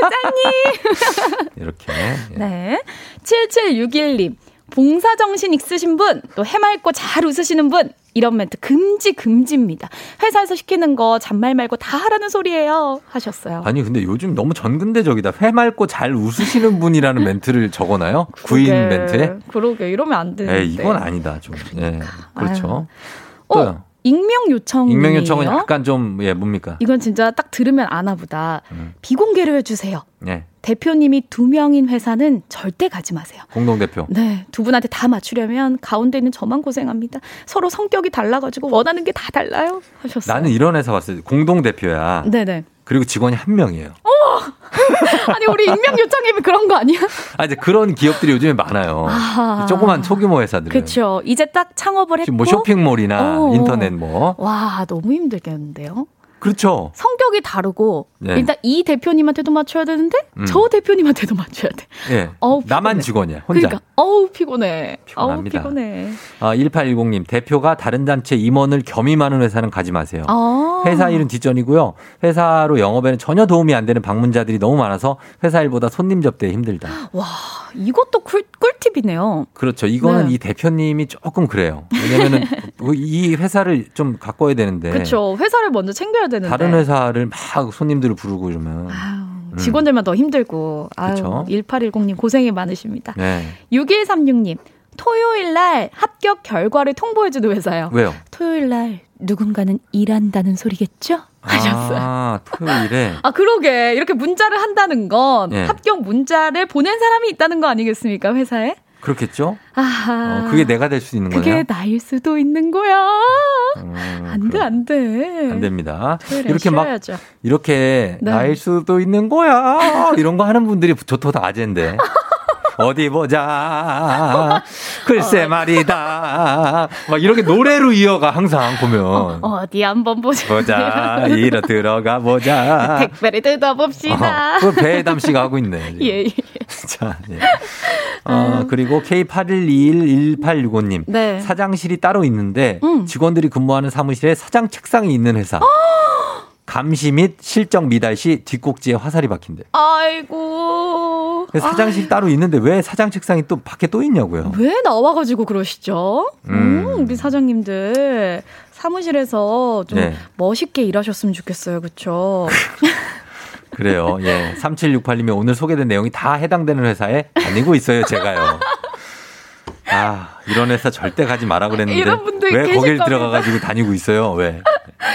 부장님! 이렇게. 예. 네. 7761님. 봉사정신 있으신 분, 또 해맑고 잘 웃으시는 분, 이런 멘트 금지, 금지입니다. 회사에서 시키는 거 잔말 말고 다 하라는 소리예요. 하셨어요. 아니 근데 요즘 너무 전근대적이다. 회 맑고 잘 웃으시는 분이라는 멘트를 적어놔요? 구인 멘트에? 그러게, 이러면 안 되는데. 에 이건 아니다 좀. 예, 그렇죠. 어, 또요. 익명 요청이에요. 익명 요청은 약간 좀, 예, 뭡니까? 이건 진짜 딱 들으면 아나 보다 음. 비공개로 해주세요. 예, 대표님이 두 명인 회사는 절대 가지 마세요. 공동 대표. 네, 두 분한테 다 맞추려면 가운데 있는 저만 고생합니다. 서로 성격이 달라가지고 원하는 게 다 달라요. 하셨어요. 나는 이런 회사 봤어요. 공동 대표야. 네네. 그리고 직원이 한 명이에요. 아니 우리 익명 요청이면 그런 거 아니야? 아, 이제 그런 기업들이 요즘에 많아요. 아. 조그만 소규모 회사들은. 그렇죠. 이제 딱 창업을 했고. 지금 뭐 쇼핑몰이나 어. 인터넷 뭐. 와 너무 힘들겠는데요. 그렇죠. 성격이 다르고 네. 일단 이 대표님한테도 맞춰야 되는데 음. 저 대표님한테도 맞춰야 돼. 예. 어우, 나만 피곤해. 직원이야. 혼자. 그러니까 어우 피곤해. 피곤합니다. 어우 피곤해. 아, 1810님, 대표가 다른 단체 임원을 겸임하는 회사는 가지 마세요. 아. 회사 일은 뒷전이고요. 회사로 영업에는 전혀 도움이 안 되는 방문자들이 너무 많아서 회사 일보다 손님 접대에 힘들다. 와 이것도 꿀, 꿀팁이네요. 그렇죠. 이거는 네. 이 대표님이 조금 그래요. 왜냐면은 이 회사를 좀 가꿔야 되는데. 그렇죠. 회사를 먼저 챙겨야 되는데. 네. 다른 회사를 막 손님들을 부르고 이러면. 음. 직원들만 더 힘들고. 아유, 그쵸. 1810님 고생이 많으십니다. 네. 6136님. 토요일 날 합격 결과를 통보해주는 회사요. 왜요? 토요일 날 누군가는 일한다는 소리겠죠? 하셨어요. 아, 토요일에. 아, 그러게. 이렇게 문자를 한다는 건 예. 합격 문자를 보낸 사람이 있다는 거 아니겠습니까, 회사에? 그렇겠죠? 아하. 어, 그게 내가 될 수 있는 그게 거네요. 나일 수도 있는 거야. 음, 안 돼, 안 돼. 안 됩니다. 이렇게 막 쉬어야죠. 이렇게 네. 나일 수도 있는 거야. 이런 거 하는 분들이 좋도 다 아재인데. 어디 보자. 글쎄 말이다. 막 이렇게 노래로 이어가 항상 보면. 어 디 한번 보자. 보자. 이러 들어가 보자. 택배를 뜯어봅시다. 어, 그걸 배혜담 씨가 하고 있네. 예, 예. 자, 예. 어, 그리고 K81211865님. 네. 사장실이 따로 있는데 음. 직원들이 근무하는 사무실에 사장 책상이 있는 회사. 감시 및 실적 미달 시 뒷꼭지에 화살이 박힌대. 아이고. 사장실 따로 있는데 왜 사장 책상이 또 밖에 또 있냐고요. 왜 나와가지고 그러시죠? 음. 음, 우리 사장님들 사무실에서 좀 네. 멋있게 일하셨으면 좋겠어요, 그렇죠? 그래요. 예. 3768님이 오늘 소개된 내용이 다 해당되는 회사에 다니고 있어요, 제가요. 아, 이런 회사 절대 가지 마라 그랬는데. 이런 분들 왜 거길 겁니다. 들어가가지고 다니고 있어요? 왜?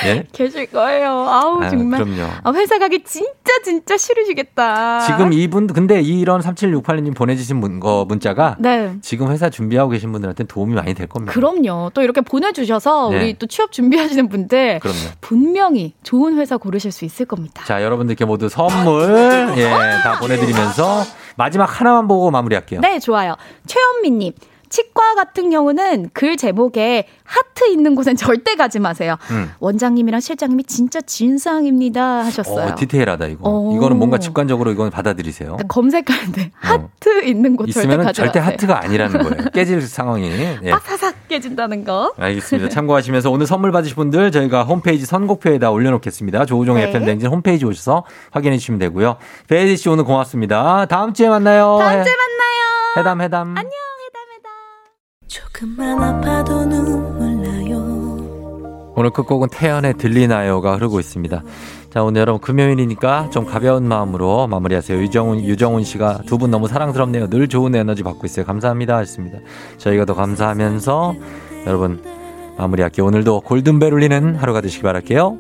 예? 계실 거예요. 아우 아유, 정말. 그럼요. 아, 회사 가기 진짜 진짜 싫으시겠다. 지금 이분, 근데 이런 3768님 보내주신 문, 거, 문자가 네. 지금 회사 준비하고 계신 분들한테 도움이 많이 될 겁니다. 그럼요. 또 이렇게 보내주셔서 네. 우리 또 취업 준비하시는 분들 그럼요. 분명히 좋은 회사 고르실 수 있을 겁니다. 자, 여러분들께 모두 선물, 예, 다 보내드리면서 마지막 하나만 보고 마무리할게요. 네, 좋아요. 최현미님. 치과 같은 경우는 글 제목에 하트 있는 곳엔 절대 가지 마세요. 음. 원장님이랑 실장님이 진짜 진상입니다 하셨어요. 어, 디테일하다, 이거. 어. 이거는 뭔가 직관적으로 이건 받아들이세요. 일단 검색하는데 하트 있는 곳 절대 있으면 가지 절대 마세요. 하트가 아니라는 거예요. 깨질 상황이. 예. 아사삭 깨진다는 거. 알겠습니다. 참고하시면서 오늘 선물 받으실 분들 저희가 홈페이지 선곡표에다 올려놓겠습니다. 조우종의 네. FM 댕진 홈페이지 오셔서 확인해 주시면 되고요. 베이지 씨 오늘 고맙습니다. 다음 주에 만나요. 다음 주에 해- 만나요. 해담 해담. 안녕. 오늘 끝곡은 태연의 들리나요가 흐르고 있습니다. 자, 오늘 여러분 금요일이니까 좀 가벼운 마음으로 마무리하세요. 유정훈, 유정훈 씨가 두 분 너무 사랑스럽네요. 늘 좋은 에너지 받고 있어요. 감사합니다. 하셨습니다. 저희가 더 감사하면서 여러분 마무리할게요. 오늘도 골든벨 울리는 하루가 되시기 바랄게요.